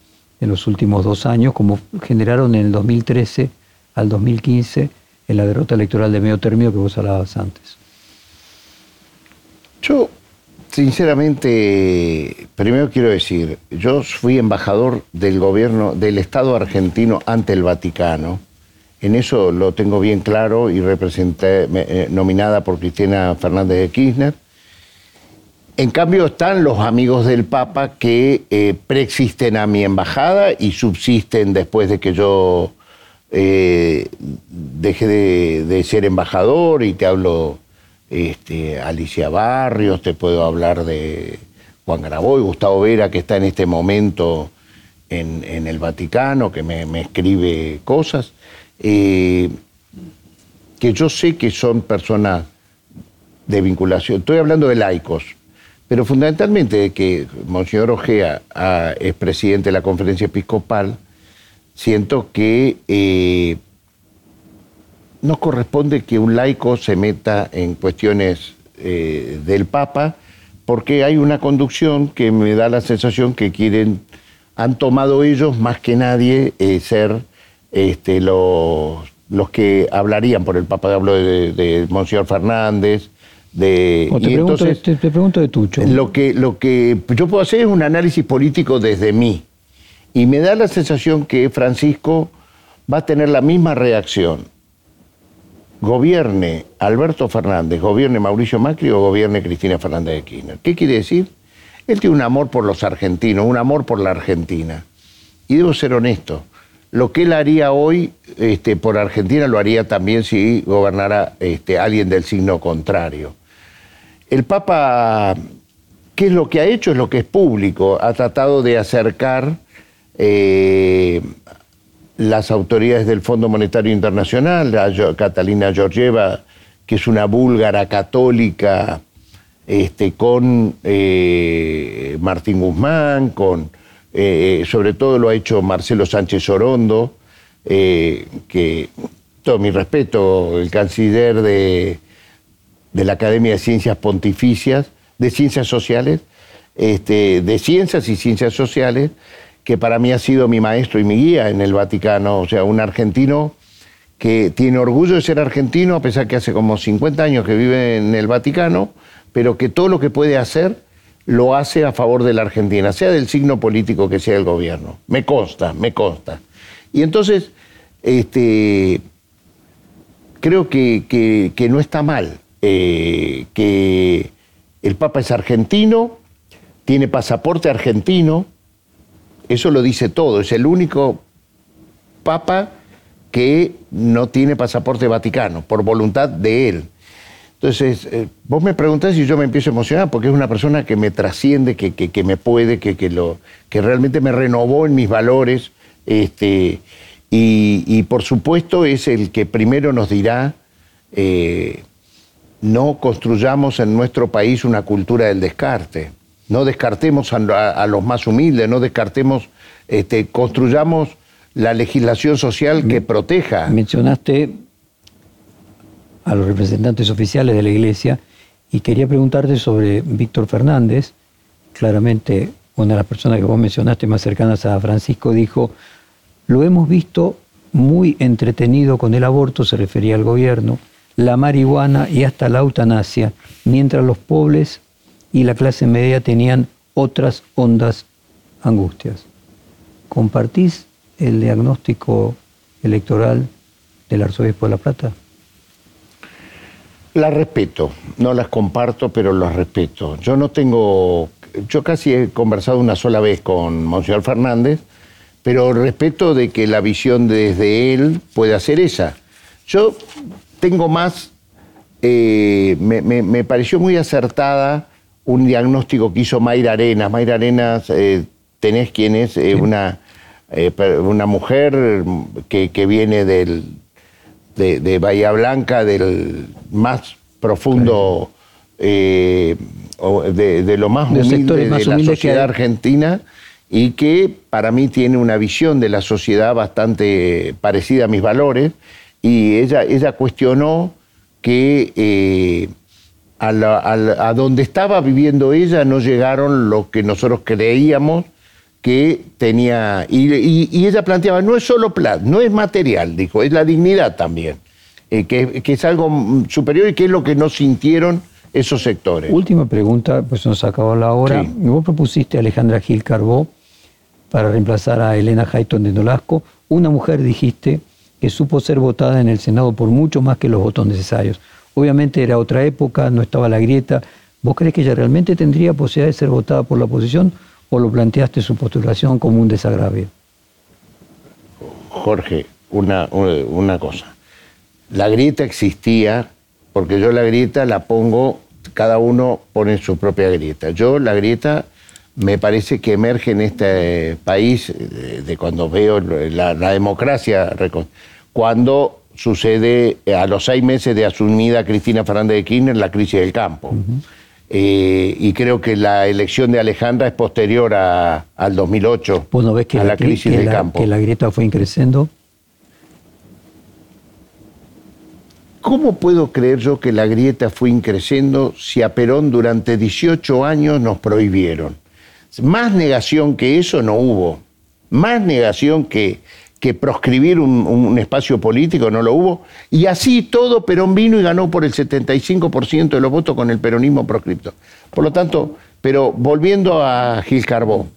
en los últimos dos años, como generaron en el 2013 al 2015 en la derrota electoral de medio término que vos hablabas antes. Yo Sinceramente, primero quiero decir, yo fui embajador del gobierno del Estado argentino ante el Vaticano. En eso lo tengo bien claro y representé, eh, nominada por Cristina Fernández de Kirchner. En cambio están los amigos del Papa que eh, preexisten a mi embajada y subsisten después de que yo eh, dejé de ser embajador y te hablo este, Alicia Barrios, te puedo hablar de Juan Graboy, Gustavo Vera, que está en este momento en, el Vaticano, que me, escribe cosas, eh, que yo sé que son personas de vinculación. Estoy hablando de laicos, pero fundamentalmente de que Monseñor Ojea ah, es presidente de la conferencia episcopal, siento que eh, no corresponde que un laico se meta en cuestiones eh, del Papa, porque hay una conducción que me da la sensación que quieren, han tomado ellos más que nadie eh, ser este, los, los que hablarían por el Papa. Hablo de, de, Monseñor Fernández, de, te, pregunto, te, pregunto, de Tucho. Lo que, lo que yo puedo hacer es un análisis político desde mí. Y me da la sensación que Francisco va a tener la misma reacción gobierne Alberto Fernández, gobierne Mauricio Macri o gobierne Cristina Fernández de Kirchner. ¿Qué quiere decir? Él tiene un amor por los argentinos, un amor por la Argentina. Y debo ser honesto, lo que él haría hoy este, por Argentina lo haría también si gobernara este, alguien del signo contrario. El Papa, ¿qué es lo que ha hecho? Es lo que es público. Ha tratado de acercar eh, las autoridades del Fondo Monetario Internacional, Catalina Georgieva, que es una búlgara católica, este, con eh, Martín Guzmán, con, eh, sobre todo lo ha hecho Marcelo Sánchez Orondo, eh, que, todo mi respeto, el canciller de, de la Academia de Ciencias Pontificias, de ciencias sociales, este, de ciencias y ciencias sociales, que para mí ha sido mi maestro y mi guía en el Vaticano, o sea, un argentino que tiene orgullo de ser argentino, a pesar que hace como 50 años que vive en el Vaticano, pero que todo lo que puede hacer lo hace a favor de la Argentina, sea del signo político que sea el gobierno. Me consta, me consta. Y entonces, este, creo que, no está mal eh, que el Papa es argentino, tiene pasaporte argentino, eso lo dice todo, es el único Papa que no tiene pasaporte vaticano, por voluntad de él. Entonces, eh, vos me preguntás y yo me empiezo a emocionar porque es una persona que me trasciende, que, que, me puede, que, que, lo, que realmente me renovó en mis valores. Este, y, por supuesto es el que primero nos dirá, eh, no construyamos en nuestro país una cultura del descarte, no descartemos a, los más humildes, no descartemos, este, construyamos la legislación social que proteja. Mencionaste a los representantes oficiales de la Iglesia y quería preguntarte sobre Víctor Fernández. Claramente, una de las personas que vos mencionaste más cercanas a Francisco dijo, lo hemos visto muy entretenido con el aborto, se refería al gobierno, la marihuana y hasta la eutanasia, mientras los pobres y la clase media tenían otras ondas angustias. ¿Compartís el diagnóstico electoral del arzobispo de La Plata? Las respeto, no las comparto, pero las respeto. Yo no tengo, yo casi he conversado una sola vez con Monseñor Fernández, pero respeto de que la visión desde él pueda ser esa. Yo tengo más, eh, me, pareció muy acertada un diagnóstico que hizo Mayra Arenas. Mayra Arenas, eh, tenés quien es eh, una, una mujer que, que viene del, de, Bahía Blanca, del más profundo, eh, de, lo más humilde de la sociedad argentina y que para mí tiene una visión de la sociedad bastante parecida a mis valores. Y ella, ella cuestionó que a, donde estaba viviendo ella no llegaron lo que nosotros creíamos que tenía, y, ella planteaba, no es solo plan, no es material, dijo, es la dignidad también, eh, que, es algo superior y que es lo que no sintieron esos sectores. Última pregunta, pues nos acabó la hora. Vos propusiste a Alejandra Gil Carbó para reemplazar a Elena Hayton de Nolasco, una mujer, dijiste, que supo ser votada en el Senado por mucho más que los votos necesarios. Obviamente era otra época, no estaba la grieta. ¿Vos crees que ella realmente tendría posibilidad de ser votada por la oposición? o lo planteaste su postulación como un desagravio? Jorge, una, una cosa. La grieta existía, porque yo la grieta la pongo, cada uno pone su propia grieta. Yo la grieta me parece que emerge en este país de, cuando veo la, democracia, cuando sucede a los seis meses de asumida Cristina Fernández de Kirchner la crisis del campo. Eh, y creo que la elección de Alejandra es posterior al 2008, ¿Vos ves que a la, crisis del campo. ¿Que la grieta fue increciendo? ¿Cómo puedo creer yo que la grieta fue increciendo si a Perón durante 18 años nos prohibieron? Más negación que eso no hubo. Más negación que que proscribir un, espacio político, no lo hubo. Y así todo Perón vino y ganó por el 75% de los votos con el peronismo proscripto. Por lo tanto, pero volviendo a Gil Carbó,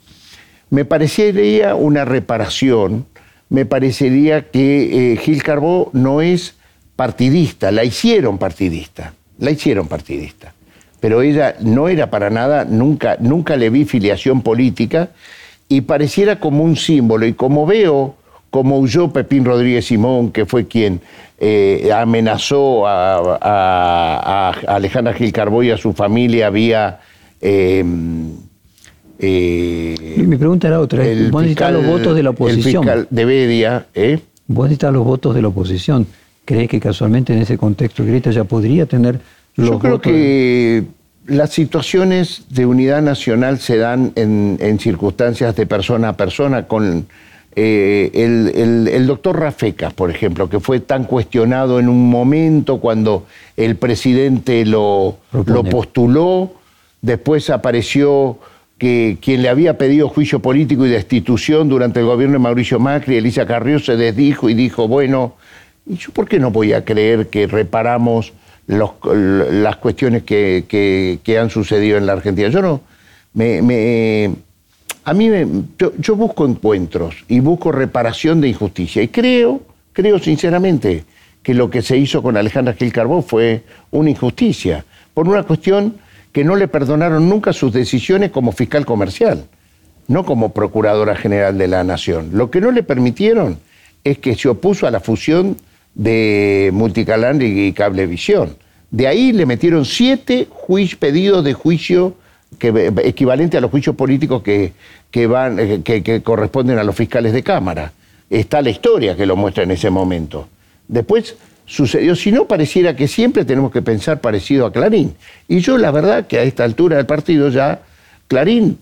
me parecería una reparación, me parecería que eh, Gil Carbó no es partidista, la hicieron partidista, la hicieron partidista. Pero ella no era para nada, nunca, nunca le vi filiación política y pareciera como un símbolo. Y como veo como huyó Pepín Rodríguez Simón, que fue quien eh, amenazó a, Alejandra Gil Carbó y a su familia vía... Em, eh, Mi pregunta era otra, ¿vos necesitas los votos de la oposición? El fiscal de Bedia, ¿eh? Vos necesitas los votos de la oposición. ¿Crees que casualmente en ese contexto Greta ya podría tener los Yo creo que las situaciones de unidad nacional se dan en, en circunstancias de persona a persona, con eh, el, doctor Rafecas, por ejemplo, que fue tan cuestionado en un momento cuando el presidente lo, lo postuló, después apareció que quien le había pedido juicio político y destitución durante el gobierno de Mauricio Macri, Elisa Carrió, se desdijo y dijo, bueno, ¿y yo por qué no voy a creer que reparamos las cuestiones que, han sucedido en la Argentina? Yo no, me, a mí yo, busco encuentros y busco reparación de injusticia y creo, creo sinceramente que lo que se hizo con Alejandra Gil Carbó fue una injusticia, por una cuestión que no le perdonaron nunca sus decisiones como fiscal comercial, no como procuradora general de la Nación. Lo que no le permitieron es que se opuso a la fusión de Multicanal y Cablevisión. De ahí le metieron siete pedidos de juicio que, equivalente a los juicios políticos que, que van, eh, que, corresponden a los fiscales de Cámara. Está la historia que lo muestra en ese momento. Después sucedió. Si no, pareciera que siempre tenemos que pensar parecido a Clarín. Y yo la verdad que a esta altura del partido ya, Clarín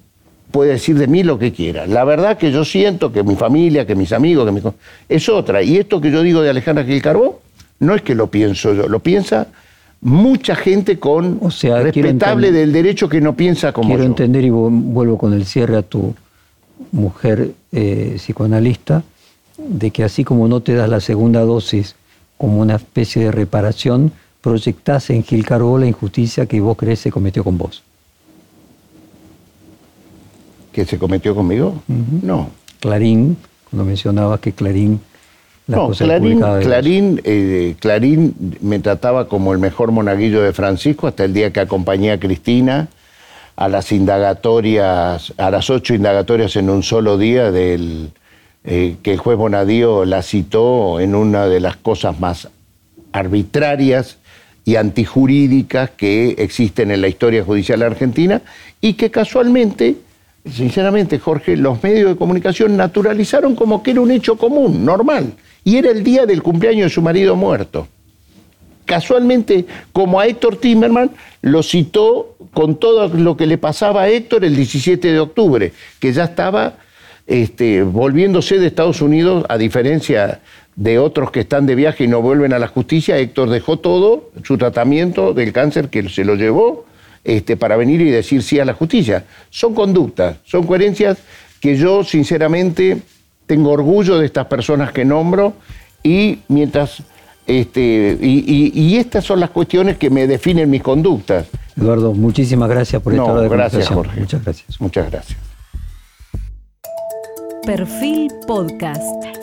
puede decir de mí lo que quiera. La verdad que yo siento que mi familia, que mis amigos, que mi... es otra. Y esto que yo digo de Alejandra Gil Carbó, no es que lo pienso yo, lo piensa mucha gente con o sea, respetable del derecho que no piensa como quiero entender y vuelvo con el cierre a tu mujer eh, psicoanalista de que así como no te das la segunda dosis como una especie de reparación, proyectás en Gil Carbó la injusticia que vos crees se cometió con vos. ¿Que se cometió conmigo? No. Clarín, cuando mencionabas que Clarín... no, Clarín, Clarín, eh, Clarín me trataba como el mejor monaguillo de Francisco hasta el día que acompañé a Cristina a las indagatorias, a las ocho indagatorias en un solo día del, eh, que el juez Bonadío la citó en una de las cosas más arbitrarias y antijurídicas que existen en la historia judicial argentina y que casualmente, sinceramente Jorge, los medios de comunicación naturalizaron como que era un hecho común, normal, y era el día del cumpleaños de su marido muerto. Casualmente, como a Héctor Timerman, lo citó con todo lo que le pasaba a Héctor el 17 de octubre, que ya estaba este, volviéndose de Estados Unidos, a diferencia de otros que están de viaje y no vuelven a la justicia, Héctor dejó todo, su tratamiento del cáncer que se lo llevó, este, para venir y decir sí a la justicia. Son conductas, son coherencias que yo sinceramente tengo orgullo de estas personas que nombro y mientras este, y, estas son las cuestiones que me definen mis conductas. Eduardo, muchísimas gracias por esta no, gracias, Jorge. Muchas gracias. Muchas gracias. Perfil Podcast.